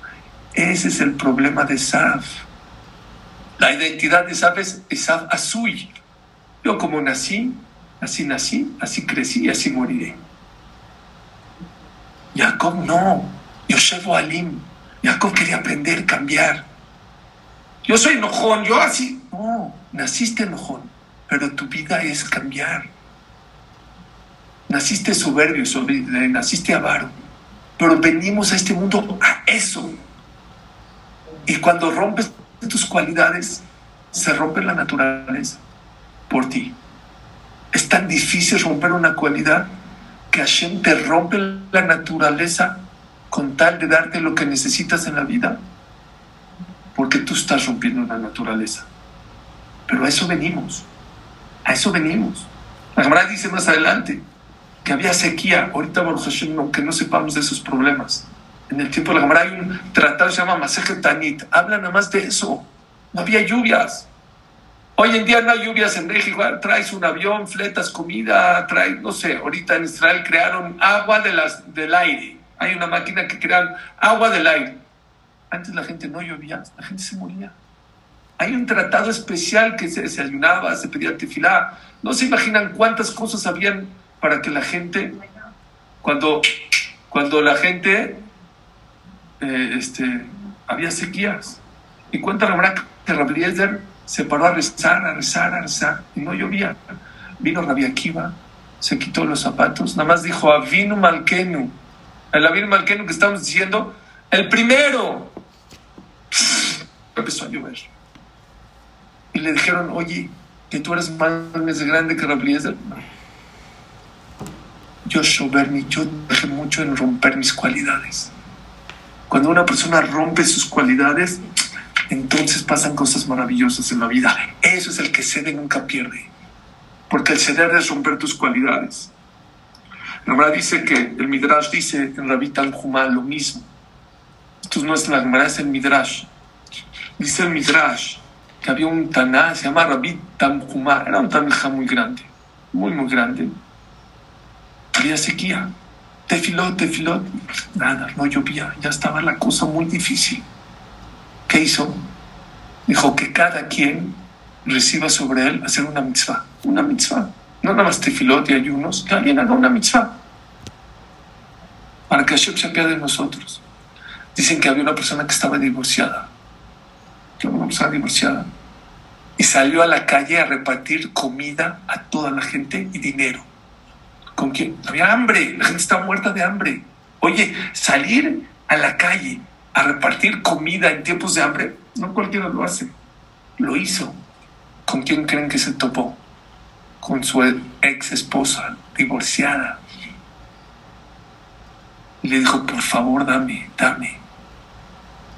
Ese es el problema de Saf. La identidad de Saf es Saf Azui. Yo como nací, así nací, así crecí y así moriré. Jacob no. Yoshevo Alim. Jacob quería aprender, cambiar. Yo soy enojón, yo así. No, naciste enojón, pero tu vida es cambiar. Naciste soberbio, soberbio naciste avaro, pero venimos a este mundo a eso. Y cuando rompes tus cualidades, se rompe la naturaleza por ti. Es tan difícil romper una cualidad que Hashem te rompe la naturaleza con tal de darte lo que necesitas en la vida, porque tú estás rompiendo la naturaleza. Pero a eso venimos, a eso venimos. La Gemara dice más adelante que había sequía, ahorita Baruch Hashem, aunque no sepamos de esos problemas. En el tiempo de la Gemara hay un tratado que se llama Masejet Tanit, habla nada más de eso, no había lluvias, Hoy en día no hay lluvias en México, traes un avión, fletas comida, traes, no sé, ahorita en Israel crearon agua de las, del aire. Hay una máquina que crearon agua del aire. Antes la gente no llovía, la gente se moría. Hay un tratado especial que se, ayunaba, se pedía tefilá. No se imaginan cuántas cosas habían para que la gente, cuando, cuando la gente, eh, este, había sequías. Y cuenta la verdad que se paró a rezar, a rezar, a rezar, y no llovía. Vino Rabia Akiva, se quitó los zapatos, nada más dijo Avinu Malkenu, el Avinu Malkenu que estamos diciendo, el primero. Empezó a llover. Y le dijeron, oye, que tú eres más grande que Rabeliezer. Yo, Shoberni, yo dejé mucho en romper mis cualidades. Cuando una persona rompe sus cualidades, entonces pasan cosas maravillosas en la vida. Eso es el que cede nunca pierde. Porque el ceder es romper tus cualidades. La verdad dice que el Midrash dice en Rabbi Tanjumá lo mismo. Esto no es la Gemara, es el Midrash. Dice el Midrash que había un Taná, se llama Rabbi Tanjumá, era un Taná muy grande, muy, muy grande. Había sequía, tefilot, tefilot, nada, no llovía, ya estaba la cosa muy difícil. ¿Qué hizo? Dijo que cada quien reciba sobre él hacer una mitzvah. Una mitzvah. No nada más tefilot y ayunos, que alguien haga una mitzvah. Para que Hashem se apiade de nosotros. Dicen que había una persona que estaba divorciada. Que una persona divorciada. Y salió a la calle a repartir comida a toda la gente y dinero. ¿Con quién? Había hambre. La gente estaba muerta de hambre. Oye, salir a la calle a repartir comida en tiempos de hambre, no cualquiera lo hace. Lo hizo. ¿Con quién creen que se topó? Con su ex esposa, divorciada. Le dijo, por favor, dame, dame.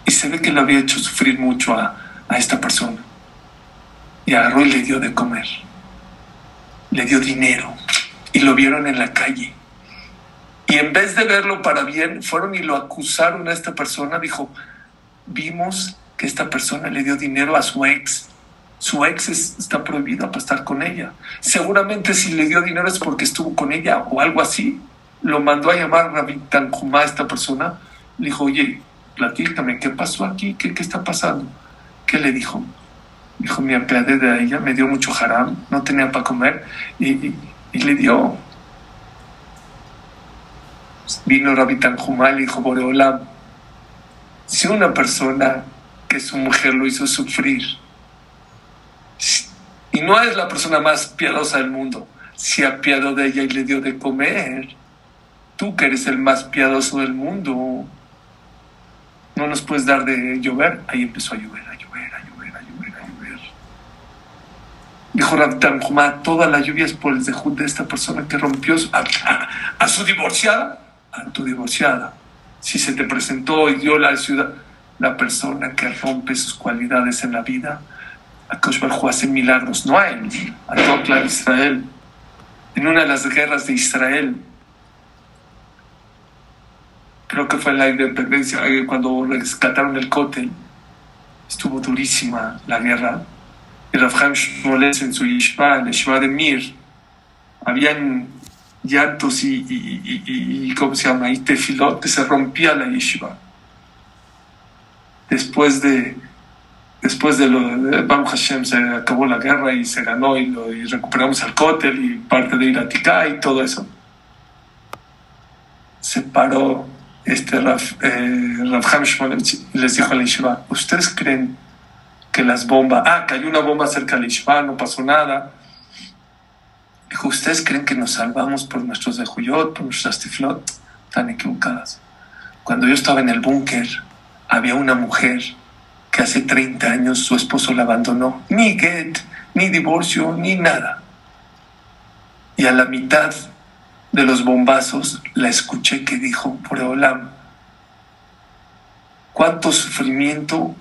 Y se ve que le había hecho sufrir mucho a, a esta persona. Y agarró y le dio de comer. Le dio dinero. Y lo vieron en la calle y en vez de verlo para bien, fueron y lo acusaron a esta persona. Dijo, vimos que esta persona le dio dinero a su ex. Su ex está prohibido para estar con ella. Seguramente si le dio dinero es porque estuvo con ella o algo así. Lo mandó a llamar Rabbi Tanjumá a esta persona. Le dijo, oye, platícame, ¿qué pasó aquí? ¿Qué, qué está pasando? ¿Qué le dijo? Dijo, me apiadé de ella, me dio mucho haram, no tenía para comer y, y le dio vino Rabbi Tanjumal y dijo, Boreolam, si una persona que su mujer lo hizo sufrir, y no es la persona más piadosa del mundo, se apiadó de ella y le dio de comer, tú que eres el más piadoso del mundo, no nos puedes dar de llover. Ahí empezó a llover, a llover, a llover, a llover, a llover. Dijo Rabbi Tanjumá, toda la lluvia es por el dejud de esta persona que rompió a su divorciada a tu divorciada. Si se te presentó y dio la ciudad, la persona que rompe sus cualidades en la vida, Akash Barjú hace milagros, no a él, a todo Israel. En una de las guerras de Israel, creo que fue en la independencia, cuando rescataron el cótel, estuvo durísima la guerra. Y Rafael Shmoles en su yeshiva, el yeshiva de Mir, habían llantos y, y, y, y, ¿cómo se llama? Y tefilot, se rompía la yeshiva. Después de después de lo de Baruch Hashem se acabó la guerra y se ganó y, lo, y recuperamos el cótel y parte de Iratica y todo eso. Se paró este Raf, eh, y les dijo a la Yeshiva, ¿ustedes creen que las bombas, ah, cayó una bomba cerca de la Yeshiva, no pasó nada? Dijo, ¿ustedes creen que nos salvamos por nuestros de Juyot, por nuestras tiflot? Están equivocadas. Cuando yo estaba en el búnker, había una mujer que hace 30 años su esposo la abandonó. Ni get, ni divorcio, ni nada. Y a la mitad de los bombazos la escuché que dijo, por Olam, ¿cuánto sufrimiento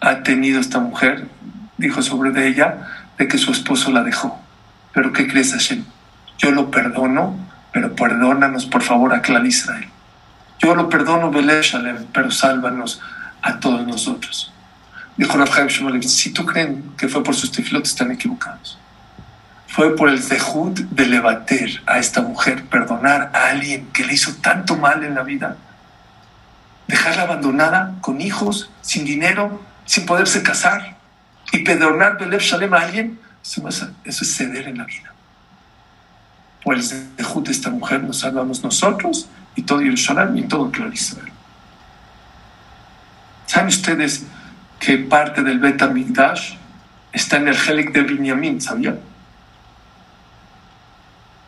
ha tenido esta mujer? Dijo sobre de ella, de que su esposo la dejó. Pero ¿qué crees, Hashem? Yo lo perdono, pero perdónanos por favor a Clan Israel. Yo lo perdono, Shalem, pero sálvanos a todos nosotros. Dijo Rafael si tú creen que fue por sus tiflotes, están equivocados. Fue por el zehut de levater a esta mujer, perdonar a alguien que le hizo tanto mal en la vida, dejarla abandonada, con hijos, sin dinero, sin poderse casar, y perdonar Belev Shalem a alguien, eso, es ceder en la vida. Por el zehut de esta mujer nos salvamos nosotros y todo Yerushalayim y todo el Israel. ¿Saben ustedes? que parte del Bet Migdash está en el Helik de Binyamin, ¿sabía?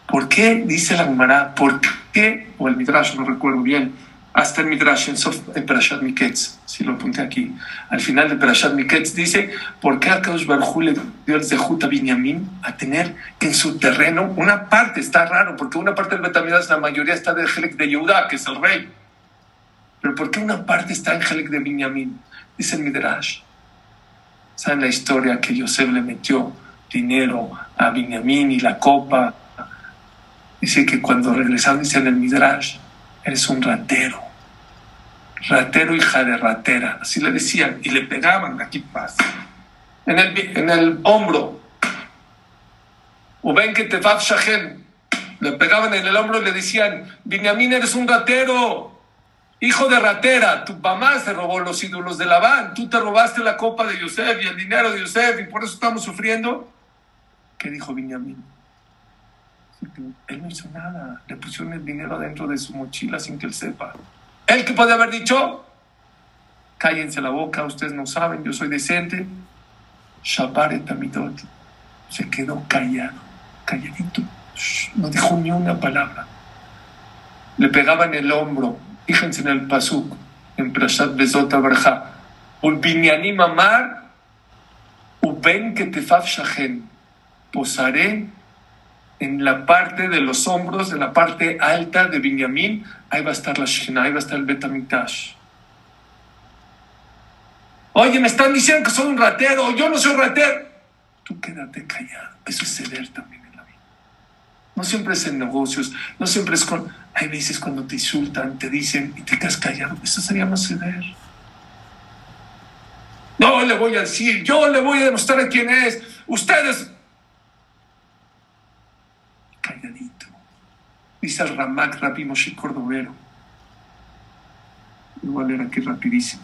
¿Por qué? Dice la Gemara, ¿por qué? O el Midrash, no recuerdo bien, hasta el Midrash en, Sof, en Perashat Miketz, si lo apunté aquí, al final de Perashat Miketz dice, ¿por qué Akadosh Baruj le dio el Zehut a Binyamin a tener en su terreno una parte, está raro, porque una parte del Betamidash, la mayoría está del Helek de Yehudá, que es el rey, pero ¿por qué una parte está en Helek de Binyamin? Dice el Midrash. ¿Saben la historia que Yosef le metió dinero a Binyamin y la copa? Dice que cuando regresaron, dice en el Midrash, eres un ratero. Ratero, hija de ratera. Así le decían. Y le pegaban, aquí pasa. En el, en el hombro. O ven que te Le pegaban en el hombro y le decían, Binyamin, eres un ratero. Hijo de ratera, tu mamá se robó los ídolos de Labán, tú te robaste la copa de Yosef y el dinero de Yosef y por eso estamos sufriendo. ¿Qué dijo Él no hizo nada, le pusieron el dinero dentro de su mochila sin que él sepa. ¿Él que puede haber dicho? Cállense la boca, ustedes no saben, yo soy decente. Shabaret Amidot se quedó callado, calladito, no dijo ni una palabra. Le pegaba en el hombro, Fíjense en el Pasuk, en Prashat Bezot Abraha. Binyanim Amar, Uben Ketefaf Shahen. Posaré en la parte de los hombros, en la parte alta de Binyamin, ahí va a estar la Shekhinah, ahí va a estar el Betamikdash. Oye, me están diciendo que soy un ratero, yo no soy ratero. Tú quédate callado, eso es ceder también en la vida. No siempre es en negocios, no siempre es con hay veces cuando te insultan, te dicen y te quedas callado. Eso sería más ceder. No le voy a decir, yo le voy a demostrar quién es. Ustedes. Calladito. Dice el Ramak Rabbi Moshe Cordovero. Lo voy a leer aquí rapidísimo.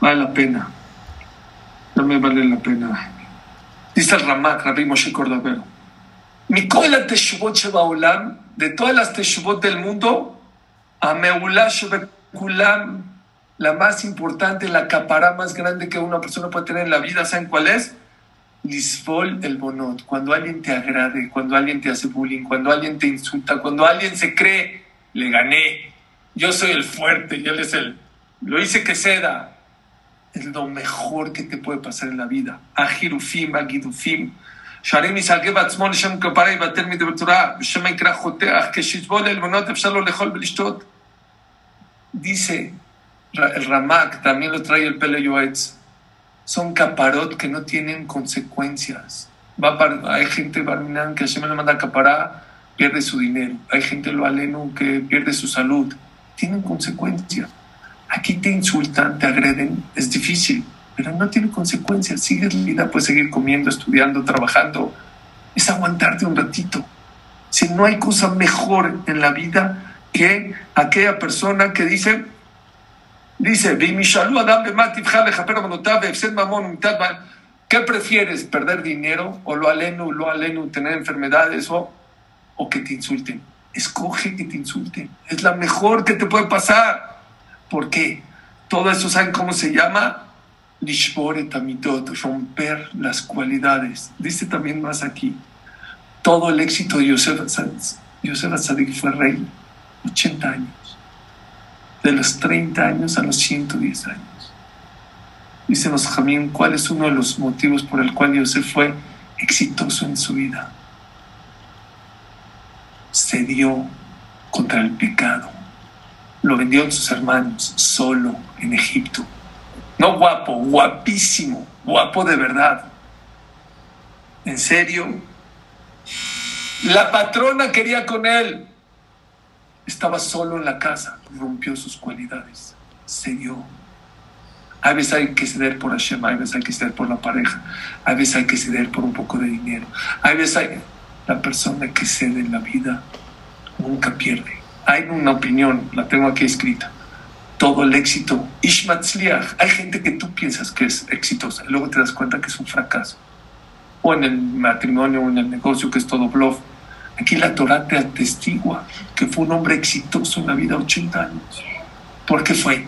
Vale la pena. No me vale la pena. Dice el Ramak, Rabbi Moshe Cordovero. la Teshuvot Olam, de todas las Teshuvot del mundo, Ameulá Kulam, la más importante, la capará más grande que una persona puede tener en la vida, ¿saben cuál es? Lisfol el bonot, cuando alguien te agrade, cuando alguien te hace bullying, cuando alguien te insulta, cuando alguien se cree, le gané, yo soy el fuerte y él es el, lo hice que ceda, es lo mejor que te puede pasar en la vida. Ajirufim, Agidufim. שערים ישגה בעצמו לשם כפרה יבטל מדבר תורה, ושמא יקרא חותח, כשיסבול עלבונות אפשר לו לאכול ולשתות. Dice el Ramak, también lo trae el Pele Yoetz, son caparot que no tienen consecuencias. Va para, hay gente barminan que Hashem le manda capará, pierde su dinero. Hay gente lo aleno que pierde su salud. Tienen consecuencias. Aquí te insultan, te agreden, es difícil, pero no tiene consecuencias. Sigues vida, puedes seguir comiendo, estudiando, trabajando. Es aguantarte un ratito. Si no hay cosa mejor en la vida que aquella persona que dice, dice, ¿qué prefieres? ¿Perder dinero o lo aleno, lo aleno, tener enfermedades o, o que te insulten? Escoge que te insulten. Es la mejor que te puede pasar. ¿Por qué? Todo eso, ¿saben cómo se llama? romper las cualidades. Dice también más aquí, todo el éxito de Yosef, Azadik fue rey, 80 años, de los 30 años a los 110 años. Dice los Jamín, ¿cuál es uno de los motivos por el cual Yosef fue exitoso en su vida? Se dio contra el pecado lo vendió a sus hermanos solo en Egipto. No guapo, guapísimo, guapo de verdad. En serio. La patrona quería con él. Estaba solo en la casa, rompió sus cualidades, se dio. A veces hay que ceder por Hashem, a veces hay que ceder por la pareja, a veces hay que ceder por un poco de dinero, a veces hay... La persona que cede en la vida nunca pierde hay una opinión, la tengo aquí escrita. Todo el éxito, Ishmatzliach, hay gente que tú piensas que es exitosa luego te das cuenta que es un fracaso. O en el matrimonio o en el negocio que es todo bluff. Aquí la Torah te atestigua que fue un hombre exitoso en la vida 80 años. ¿Por qué fue?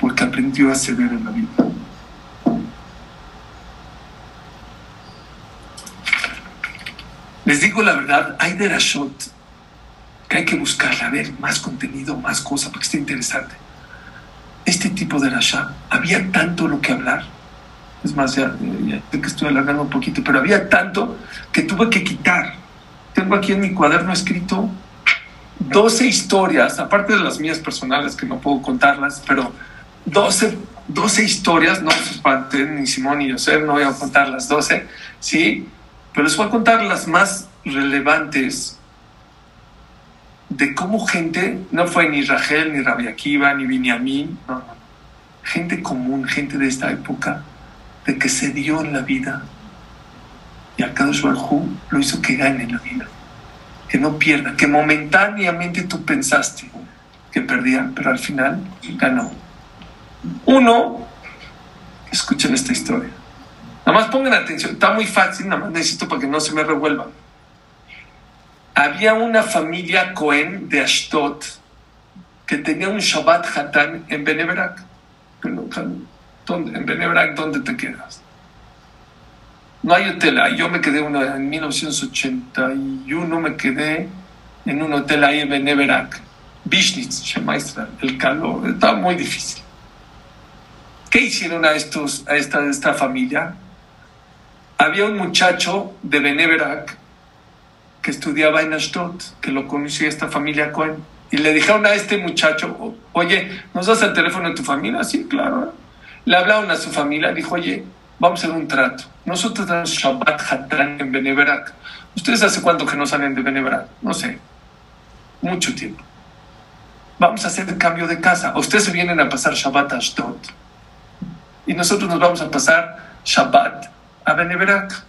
Porque aprendió a ceder en la vida. Les digo la verdad, hay derashot que hay que buscarla, ver más contenido, más cosas, porque está interesante. Este tipo de Rasha, había tanto lo que hablar. Es más, ya, ya que estoy alargando un poquito, pero había tanto que tuve que quitar. Tengo aquí en mi cuaderno escrito 12 historias, aparte de las mías personales que no puedo contarlas, pero 12, 12 historias, no se espanten, ni Simón ni José, no voy a contar las 12, ¿sí? Pero les voy a contar las más relevantes de cómo gente, no fue ni Rachel, ni Rabbi Akiva, ni Binyamin, no, no, gente común, gente de esta época, de que se dio en la vida y Akadosh Baruj lo hizo que gane la vida, que no pierda, que momentáneamente tú pensaste que perdía, pero al final ganó. Uno, escuchen esta historia. Nada más pongan atención, está muy fácil, nada más necesito para que no se me revuelvan había una familia Cohen de Ashdod que tenía un Shabbat Hatán en Benebrak. En Benebrak, ¿dónde te quedas? No hay hotel. Yo me quedé uno, en 1981, me quedé en un hotel ahí en. Bishnitz, maestra, el calor, estaba muy difícil. ¿Qué hicieron a, estos, a esta, esta familia? Había un muchacho de Benebrak que estudiaba en Ashdod, que lo conocía esta familia Cohen. Y le dijeron a este muchacho, oye, ¿nos das el teléfono de tu familia? Sí, claro. Le hablaron a su familia, dijo, oye, vamos a hacer un trato. Nosotros tenemos Shabbat Hatran en Beneverak. ¿Ustedes hace cuánto que no salen de Beneverak? No sé, mucho tiempo. Vamos a hacer el cambio de casa. Ustedes se vienen a pasar Shabbat a Ashdod. Y nosotros nos vamos a pasar Shabbat a Beneverak.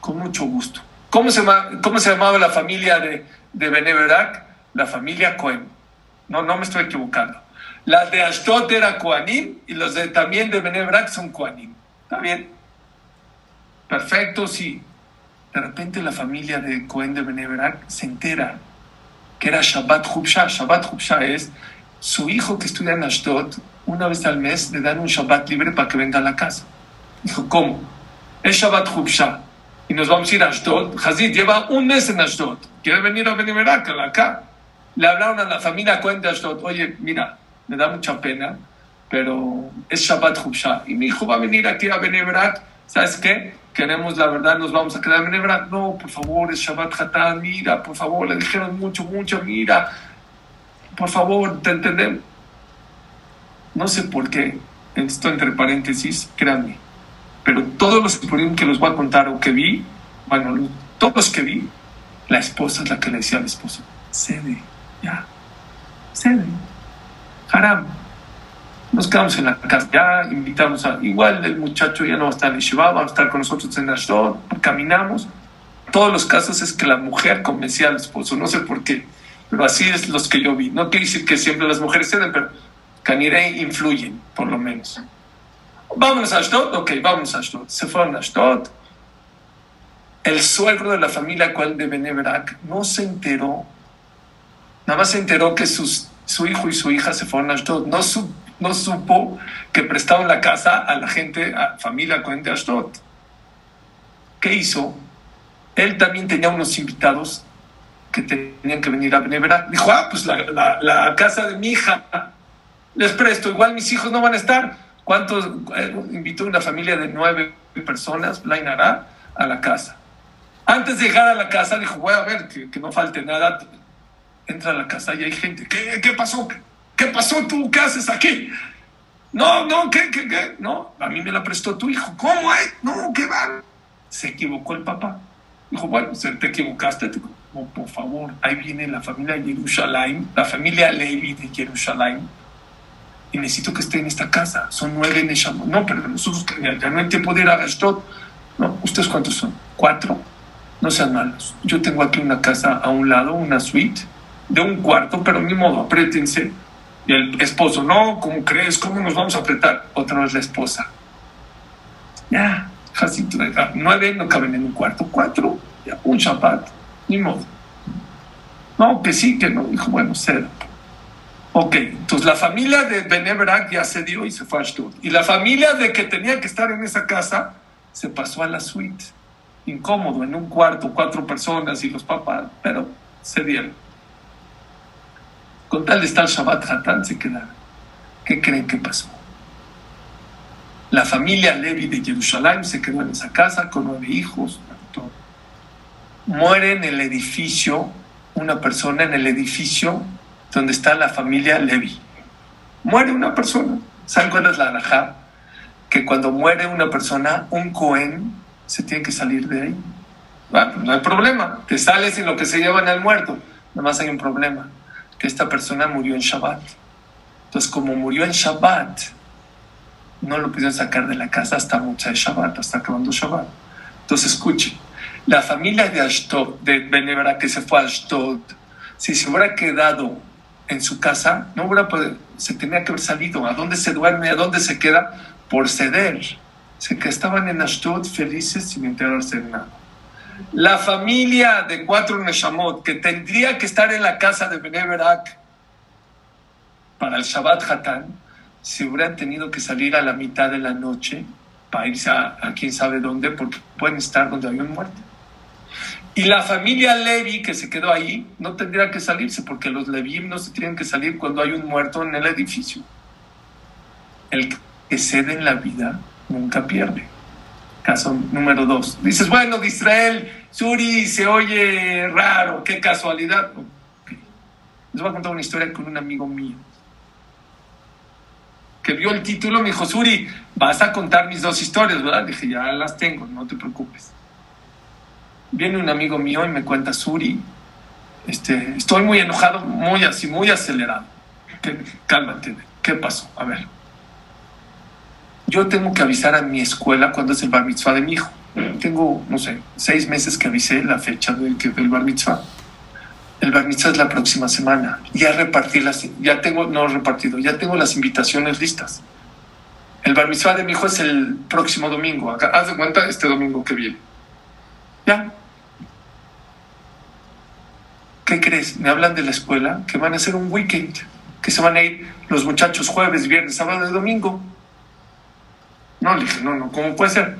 Con mucho gusto. ¿Cómo se, cómo se llamaba la familia de, de Beneverac? La familia Cohen. No, no me estoy equivocando. La de Ashdod era Koanim y los de, también de Beneverac son Koanim. ¿Está bien? Perfecto, sí. De repente la familia de Cohen de Beneverac se entera que era Shabbat Hubsha. Shabbat Hubsha es su hijo que estudia en Ashdod, una vez al mes le dan un Shabbat libre para que venga a la casa. Dijo, ¿cómo? Es Shabbat Hubsha y nos vamos a ir a Ashdod. Hazid lleva un mes en Ashdod. Quiere venir a Beniverac, acá. Le hablaron a la familia Cohen de Ashdod. Oye, mira, me da mucha pena, pero es Shabbat Hubsha. Y mi hijo va a venir aquí a Beniverac. ¿Sabes qué? queremos la verdad, nos vamos a quedar en Nebra. No, por favor, es Shabbat Hatán, mira, por favor, le dijeron mucho, mucho, mira, por favor, te entendemos. No sé por qué, esto entre paréntesis, créanme, pero todos los que los voy a contar o que vi, bueno, todos los que vi, la esposa es la que le decía al esposo, cede, ya, cede, haram. Nos quedamos en la casa, invitamos a, igual el muchacho ya no va a estar en Shiva, va a estar con nosotros en Ashdod, caminamos. Todos los casos es que la mujer convencía al esposo, no sé por qué, pero así es los que yo vi. No quiere decir que siempre las mujeres ceden, pero Caniré influyen, por lo menos. Vámonos a Ashdod, ok, vamos a Ashdod. Se fueron a Ashdod. El suegro de la familia cual de Benebrak no se enteró, nada más se enteró que sus, su hijo y su hija se fueron a Ashdod. No, no supo que prestaban la casa a la gente, a familia de Ashdod. ¿Qué hizo? Él también tenía unos invitados que tenían que venir a Benebrak. Dijo, ah, pues la, la casa de mi hija les presto, igual mis hijos no van a estar. ¿Cuántos? Eh, invitó una familia de nueve personas, Blainará, a la casa. Antes de llegar a la casa, dijo, voy a ver que, no falte nada. Entra a la casa y hay gente. ¿Qué, qué pasó? ¿Qué, pasó tú? ¿Qué haces aquí? No, no, ¿qué, qué, qué? No, a mí me la prestó tu hijo. ¿Cómo hay? No, ¿qué va? Se equivocó el papá. Dijo, bueno, te equivocaste. por favor, ahí viene la familia de Jerusalén, la familia Levi de Jerusalén y necesito que esté en esta casa. Son nueve Neshamot. No, pero nosotros ya no hay tiempo de ir a. No, ¿ustedes cuántos son? Cuatro. No sean malos. Yo tengo aquí una casa a un lado, una suite de un cuarto, pero ni modo, apriétense. Y el esposo, no, ¿cómo crees? ¿Cómo nos vamos a apretar? Otra vez la esposa. Ya, nueve no caben en un cuarto, cuatro, ya, un Shabbat, ni modo. No, que sí, que no. Dijo, bueno, cero. Ok, entonces la familia de Benebrak ya se dio y se fue a Ashdod. Y la familia de que tenía que estar en esa casa se pasó a la suite. Incómodo, en un cuarto, cuatro personas y los papás, pero se dieron. Con tal de estar Shabbat Hatán se quedaron. ¿Qué creen que pasó? La familia Levi de Jerusalén se quedó en esa casa con nueve hijos. Muere en el edificio, una persona en el edificio donde está la familia Levi. Muere una persona. ¿Saben cuál es la alajá? Que cuando muere una persona, un Cohen se tiene que salir de ahí. Bueno, no hay problema. Te sales en lo que se llevan al muerto. Nada más hay un problema. Que esta persona murió en Shabbat. Entonces, como murió en Shabbat, no lo pudieron sacar de la casa hasta mucha de Shabbat, hasta acabando Shabbat. Entonces, escuchen. La familia de Ashdod, de Benebra, que se fue a Ashdod, si se hubiera quedado en su casa, no hubiera se tenía que haber salido. ¿A dónde se duerme? ¿A dónde se queda? Por ceder. Se que estaban en Ashdod felices sin enterarse de nada. La familia de cuatro Neshamot que tendría que estar en la casa de Beneberak para el Shabbat Hatán, se hubieran tenido que salir a la mitad de la noche para irse a, a quién sabe dónde, porque pueden estar donde hay un muerto. Y la familia Levi que se quedó ahí no tendría que salirse porque los Levi no se tienen que salir cuando hay un muerto en el edificio. El que cede en la vida nunca pierde. Caso número dos. Dices, bueno, de Israel, Suri se oye raro, qué casualidad. Les voy a contar una historia con un amigo mío que vio el título, me dijo, Suri, vas a contar mis dos historias, ¿verdad? dije, ya las tengo, no te preocupes viene un amigo mío y me cuenta, Suri, este, estoy muy enojado, muy así, muy acelerado. cálmate, ¿qué pasó? A ver. Yo tengo que avisar a mi escuela cuando es el bar mitzvah de mi hijo. Tengo, no sé, seis meses que avisé la fecha del, del bar mitzvah. El bar mitzvah es la próxima semana. Ya repartí las, ya tengo, no repartido, ya tengo las invitaciones listas. El bar mitzvah de mi hijo es el próximo domingo. haz de cuenta este domingo que viene. Ya, ¿qué crees? Me hablan de la escuela que van a hacer un weekend, que se van a ir los muchachos jueves, viernes, sábado y domingo. No, le dije, no, no, ¿cómo puede ser?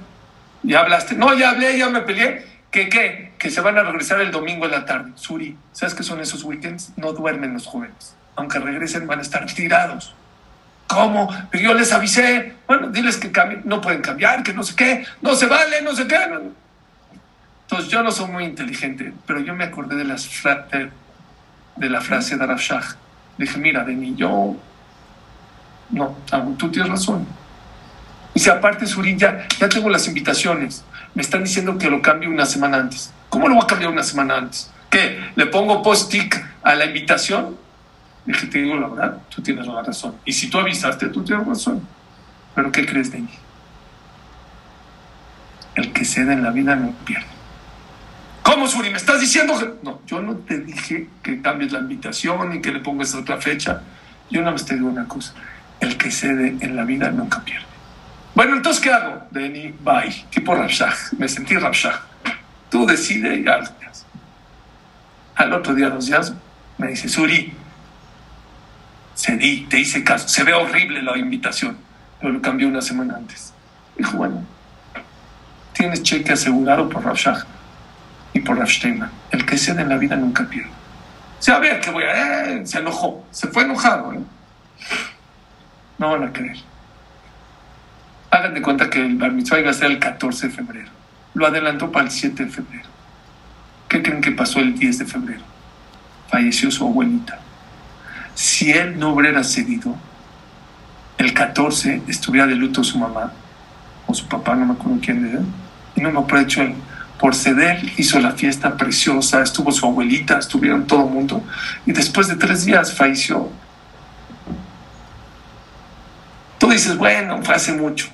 ¿Ya hablaste? No, ya hablé, ya me peleé. ¿Qué, qué? Que se van a regresar el domingo en la tarde. Suri, ¿sabes qué son esos weekends? No duermen los jóvenes. Aunque regresen, van a estar tirados. ¿Cómo? Pero yo les avisé. Bueno, diles que no pueden cambiar, que no sé qué, no se vale, no sé qué. Entonces yo no soy muy inteligente, pero yo me acordé de, de, la frase de Rav Shach. Dije, mira, Deni, yo... No, tú tienes razón. Si aparte, Suri, ya, ya tengo las invitaciones. Me están diciendo que lo cambie una semana antes. ¿Cómo lo voy a cambiar una semana antes? ¿Qué? ¿Le pongo post-it a la invitación? Dije, te digo la verdad, tú tienes la razón. Y si tú avisaste, tú tienes razón. Pero ¿qué crees de mí? El que cede en la vida no pierde. ¿Cómo, Suri? ¿Me estás diciendo que.? No, yo no te dije que cambies la invitación y que le pongas otra fecha. Yo nada más te digo una cosa. El que cede en la vida nunca pierde. Bueno, entonces, ¿qué hago? Denny, bye. Tipo Rabshah. Me sentí Rabshah. Tú decides y hazlo. Al otro día, dos días, me dice, Suri, cedí, te hice caso. Se ve horrible la invitación, pero lo cambié una semana antes. Dijo, bueno, tienes cheque asegurado por Rav y por Rav El que cede en la vida nunca pierde. O sea, a ver, que voy a... Se enojó, se fue enojado. ¿eh? No van a creer. Hagan de cuenta que el bar mitzvah iba a ser el 14 de febrero. Lo adelantó para el 7 de febrero. ¿Qué creen que pasó el 10 de febrero? Falleció su abuelita. Si él no hubiera cedido, el 14 estuviera de luto su mamá o su papá, no me acuerdo quién era, y no me él. Por ceder hizo la fiesta preciosa, estuvo su abuelita, estuvieron todo el mundo, y después de tres días falleció. Tú dices, bueno, fue hace mucho.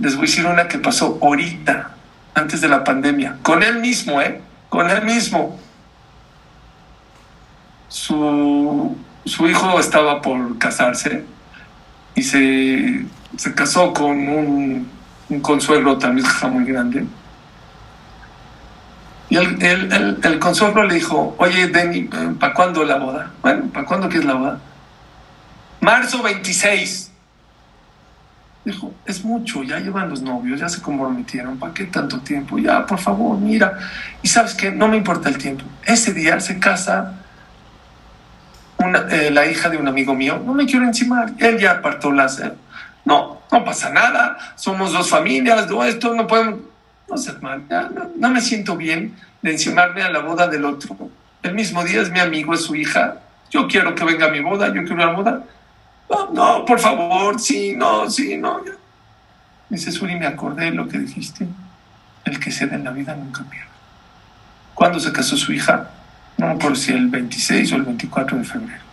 Les voy a decir una que pasó ahorita, antes de la pandemia, con él mismo, ¿eh? Con él mismo. Su, su hijo estaba por casarse y se, se casó con un, consuegro también muy grande. Y el, el, el, consuegro le dijo, oye, Denny, ¿para cuándo la boda? Bueno, ¿para cuándo quieres la boda? Marzo 26. Dijo, es mucho, ya llevan los novios, ya se comprometieron, ¿para qué tanto tiempo? Ya, por favor, mira. Y sabes qué, no me importa el tiempo. Ese día se casa eh, la hija de un amigo mío, no me quiero encimar, él ya apartó las... Eh, no, no pasa nada, somos dos familias, no, esto no podemos... No seas mal, no, no me siento bien de encimarme a la boda del otro. El mismo día es mi amigo, es su hija, yo quiero que venga a mi boda, yo quiero la boda no, no, por favor, sí, no, sí, no. Dice me acordé de lo que dijiste. El que cede en la vida nunca pierde. ¿Cuándo se casó su hija? No por si el 26 o el 24 de febrero.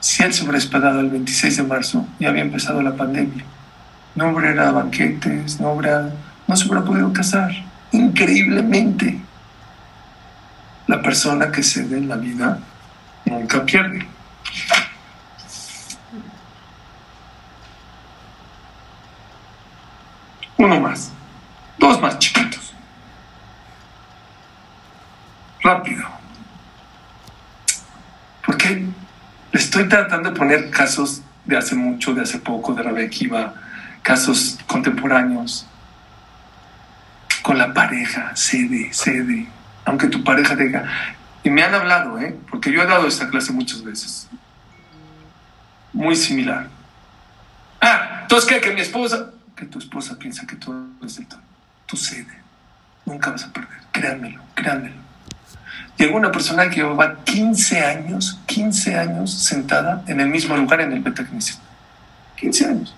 Si él se hubiera esperado el 26 de marzo, ya había empezado la pandemia. No hubiera banquetes, no, hubiera, no se hubiera podido casar. Increíblemente, la persona que cede en la vida nunca pierde. Uno más. Dos más chiquitos. Rápido. Porque le estoy tratando de poner casos de hace mucho, de hace poco, de Rebequiva, casos contemporáneos. Con la pareja, cede, cede. Aunque tu pareja diga. Y me han hablado, ¿eh? porque yo he dado esta clase muchas veces. Muy similar. Ah, entonces, ¿qué? Que mi esposa que tu esposa piensa que todo es el todo. Tú cede. Nunca vas a perder. Créanmelo, créanmelo. Llegó una persona que llevaba 15 años, 15 años sentada en el mismo lugar en el Betacneset. 15 años.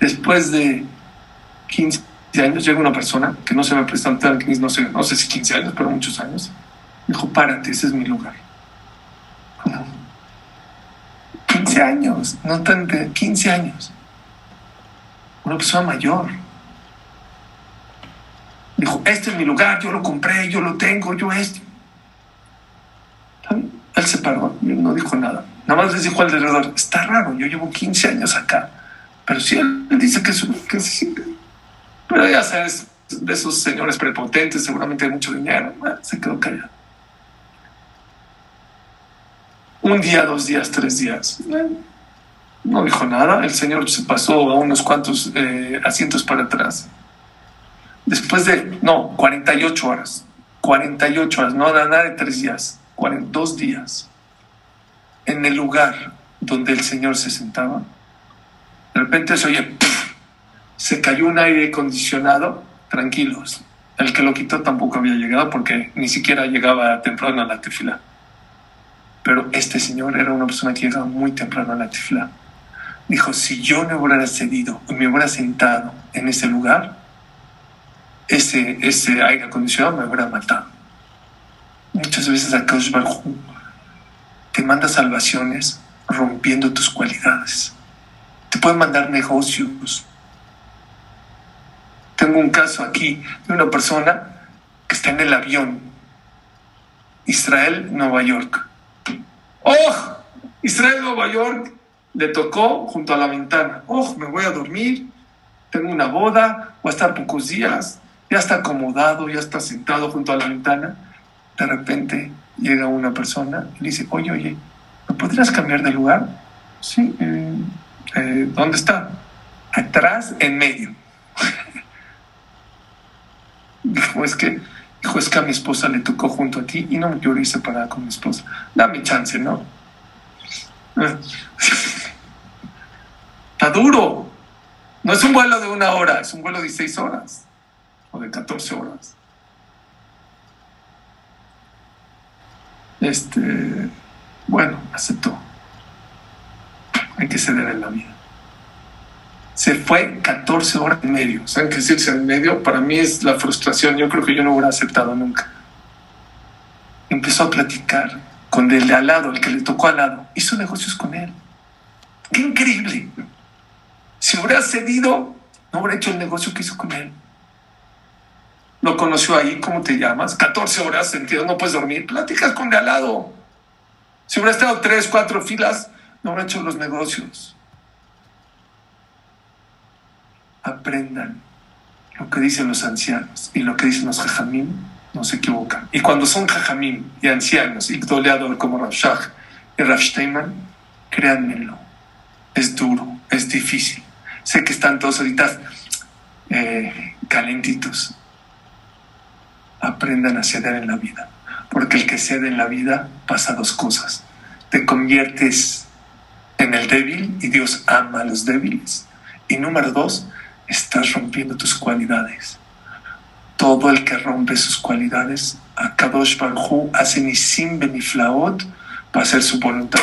Después de 15 años llega una persona que no se me prestado no sé, no sé si 15 años, pero muchos años. Dijo, párate, ese es mi lugar. 15 años, no tan de 15 años. Una persona mayor. Dijo, este es mi lugar, yo lo compré, yo lo tengo, yo este. Él se paró, no dijo nada. Nada más les dijo alrededor, está raro, yo llevo 15 años acá. Pero si él dice que, que se Pero ya sabes, de esos señores prepotentes, seguramente de mucho dinero, se quedó callado. Un día, dos días, tres días. No dijo nada, el señor se pasó a unos cuantos eh, asientos para atrás. Después de, no, 48 horas, 48 horas, no nada de tres días, dos días. en el lugar donde el Señor se sentaba, de repente se oye, se cayó un aire acondicionado, tranquilos. El que lo quitó tampoco había llegado porque ni siquiera llegaba temprano a la tefila. Pero este señor era una persona que llegaba muy temprano a la tefila. Dijo, si yo me hubiera cedido y me hubiera sentado en ese lugar, ese, ese aire acondicionado me hubiera matado. Muchas veces a Kaush te manda salvaciones rompiendo tus cualidades. Te pueden mandar negocios. Tengo un caso aquí de una persona que está en el avión. Israel, Nueva York. ¡Oh! Israel, Nueva York. Le tocó junto a la ventana. ¡Oh! Me voy a dormir. Tengo una boda. Voy a estar pocos días. Ya está acomodado, ya está sentado junto a la ventana. De repente llega una persona y le dice, oye, oye, ¿me podrías cambiar de lugar? Sí, eh, eh, ¿dónde está? Atrás, en medio. dijo, es que, dijo, es que a mi esposa le tocó junto a ti y no me quiero ir separada con mi esposa. Dame chance, ¿no? Está duro. No es un vuelo de una hora, es un vuelo de seis horas o de 14 horas. Este, bueno, aceptó. Hay que ceder en la vida. Se fue 14 horas y medio. ¿Saben qué decirse en medio? Para mí es la frustración. Yo creo que yo no hubiera aceptado nunca. Empezó a platicar con el de al lado, el que le tocó al lado. Hizo negocios con él. ¡Qué increíble! Si hubiera cedido, no hubiera hecho el negocio que hizo con él. Lo conoció ahí, ¿cómo te llamas? 14 horas, sentido, no puedes dormir. Platicas con de al lado. Si hubiera estado tres, cuatro filas, no hubiera hecho los negocios. Aprendan lo que dicen los ancianos y lo que dicen los jajamim, no se equivocan. Y cuando son jajamim y ancianos y doleador como Rav Shach y Rav Steinman, créanmelo, es duro, es difícil. Sé que están todos ahorita eh, calentitos, aprendan a ceder en la vida. Porque el que cede en la vida pasa dos cosas. Te conviertes en el débil y Dios ama a los débiles. Y número dos, estás rompiendo tus cualidades. Todo el que rompe sus cualidades, a Kadosh Baruj hace ni sin beniflaot para hacer su voluntad.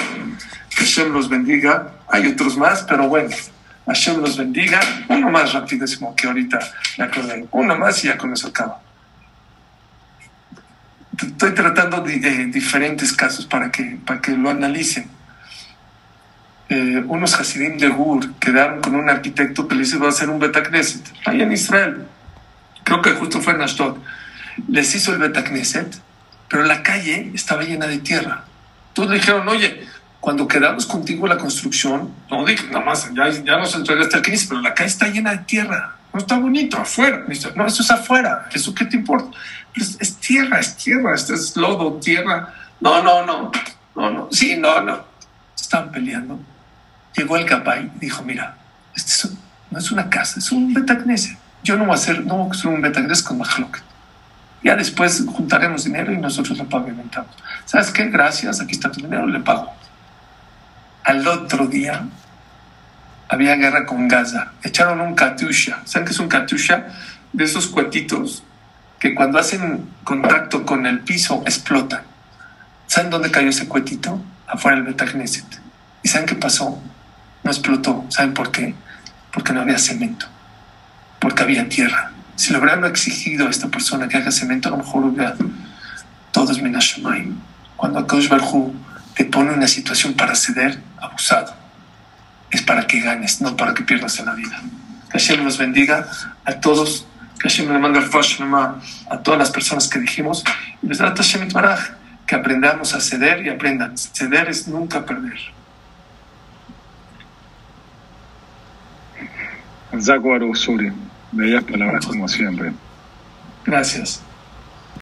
Que Hashem los bendiga. Hay otros más, pero bueno, Hashem los bendiga. Uno más rapidísimo que ahorita me acordé. Uno más y ya con eso acaba estoy tratando de, diferentes casos para que, para que lo analicen. Eh, unos Hasidim de Gur quedaron con un arquitecto que les iba a hacer un Betacneset, ahí en Israel. Creo que justo fue en Ashdod. Les hizo el Betacneset, pero la calle estaba llena de tierra. Entonces le dijeron, oye, cuando quedamos contigo la construcción, no dije, nada más, ya, ya nos entregaste el Knesset, pero la calle está llena de tierra. No está bonito, afuera. No, eso es afuera. ¿Eso qué te importa? es, tierra, es tierra, esto es lodo, tierra. No, no, no, no, no, sí, no, no. Están peleando. Llegó el capay y dijo, mira, este no es una casa, es un betagnesia. Yo no voy a hacer, no voy a construir un betagnes con Mahloket. Ya después juntaremos dinero y nosotros lo pavimentamos. ¿Sabes qué? Gracias, aquí está tu dinero, le pago. Al otro día había guerra con Gaza. Echaron un katusha. ¿Saben qué es un katusha? De esos cuetitos que cuando hacen contacto con el piso explotan. ¿Saben dónde cayó ese cuetito? Afuera del Betagneset. ¿Y saben qué pasó? No explotó. ¿Saben por qué? Porque no había cemento. Porque había tierra. Si lo hubieran exigido a esta persona que haga cemento, a lo mejor hubiera todo es Menashemayim. Cuando Akash Barhu te pone una situación para ceder, abusado. Es para que ganes, no para que pierdas en la vida. Que Hashem nos bendiga a todos que Hashem le manda el a todas las personas que dijimos. Y les da Hashem que aprendamos a ceder y aprendan. Ceder es nunca perder. Zaguaru Suri, bellas palabras como siempre. Gracias.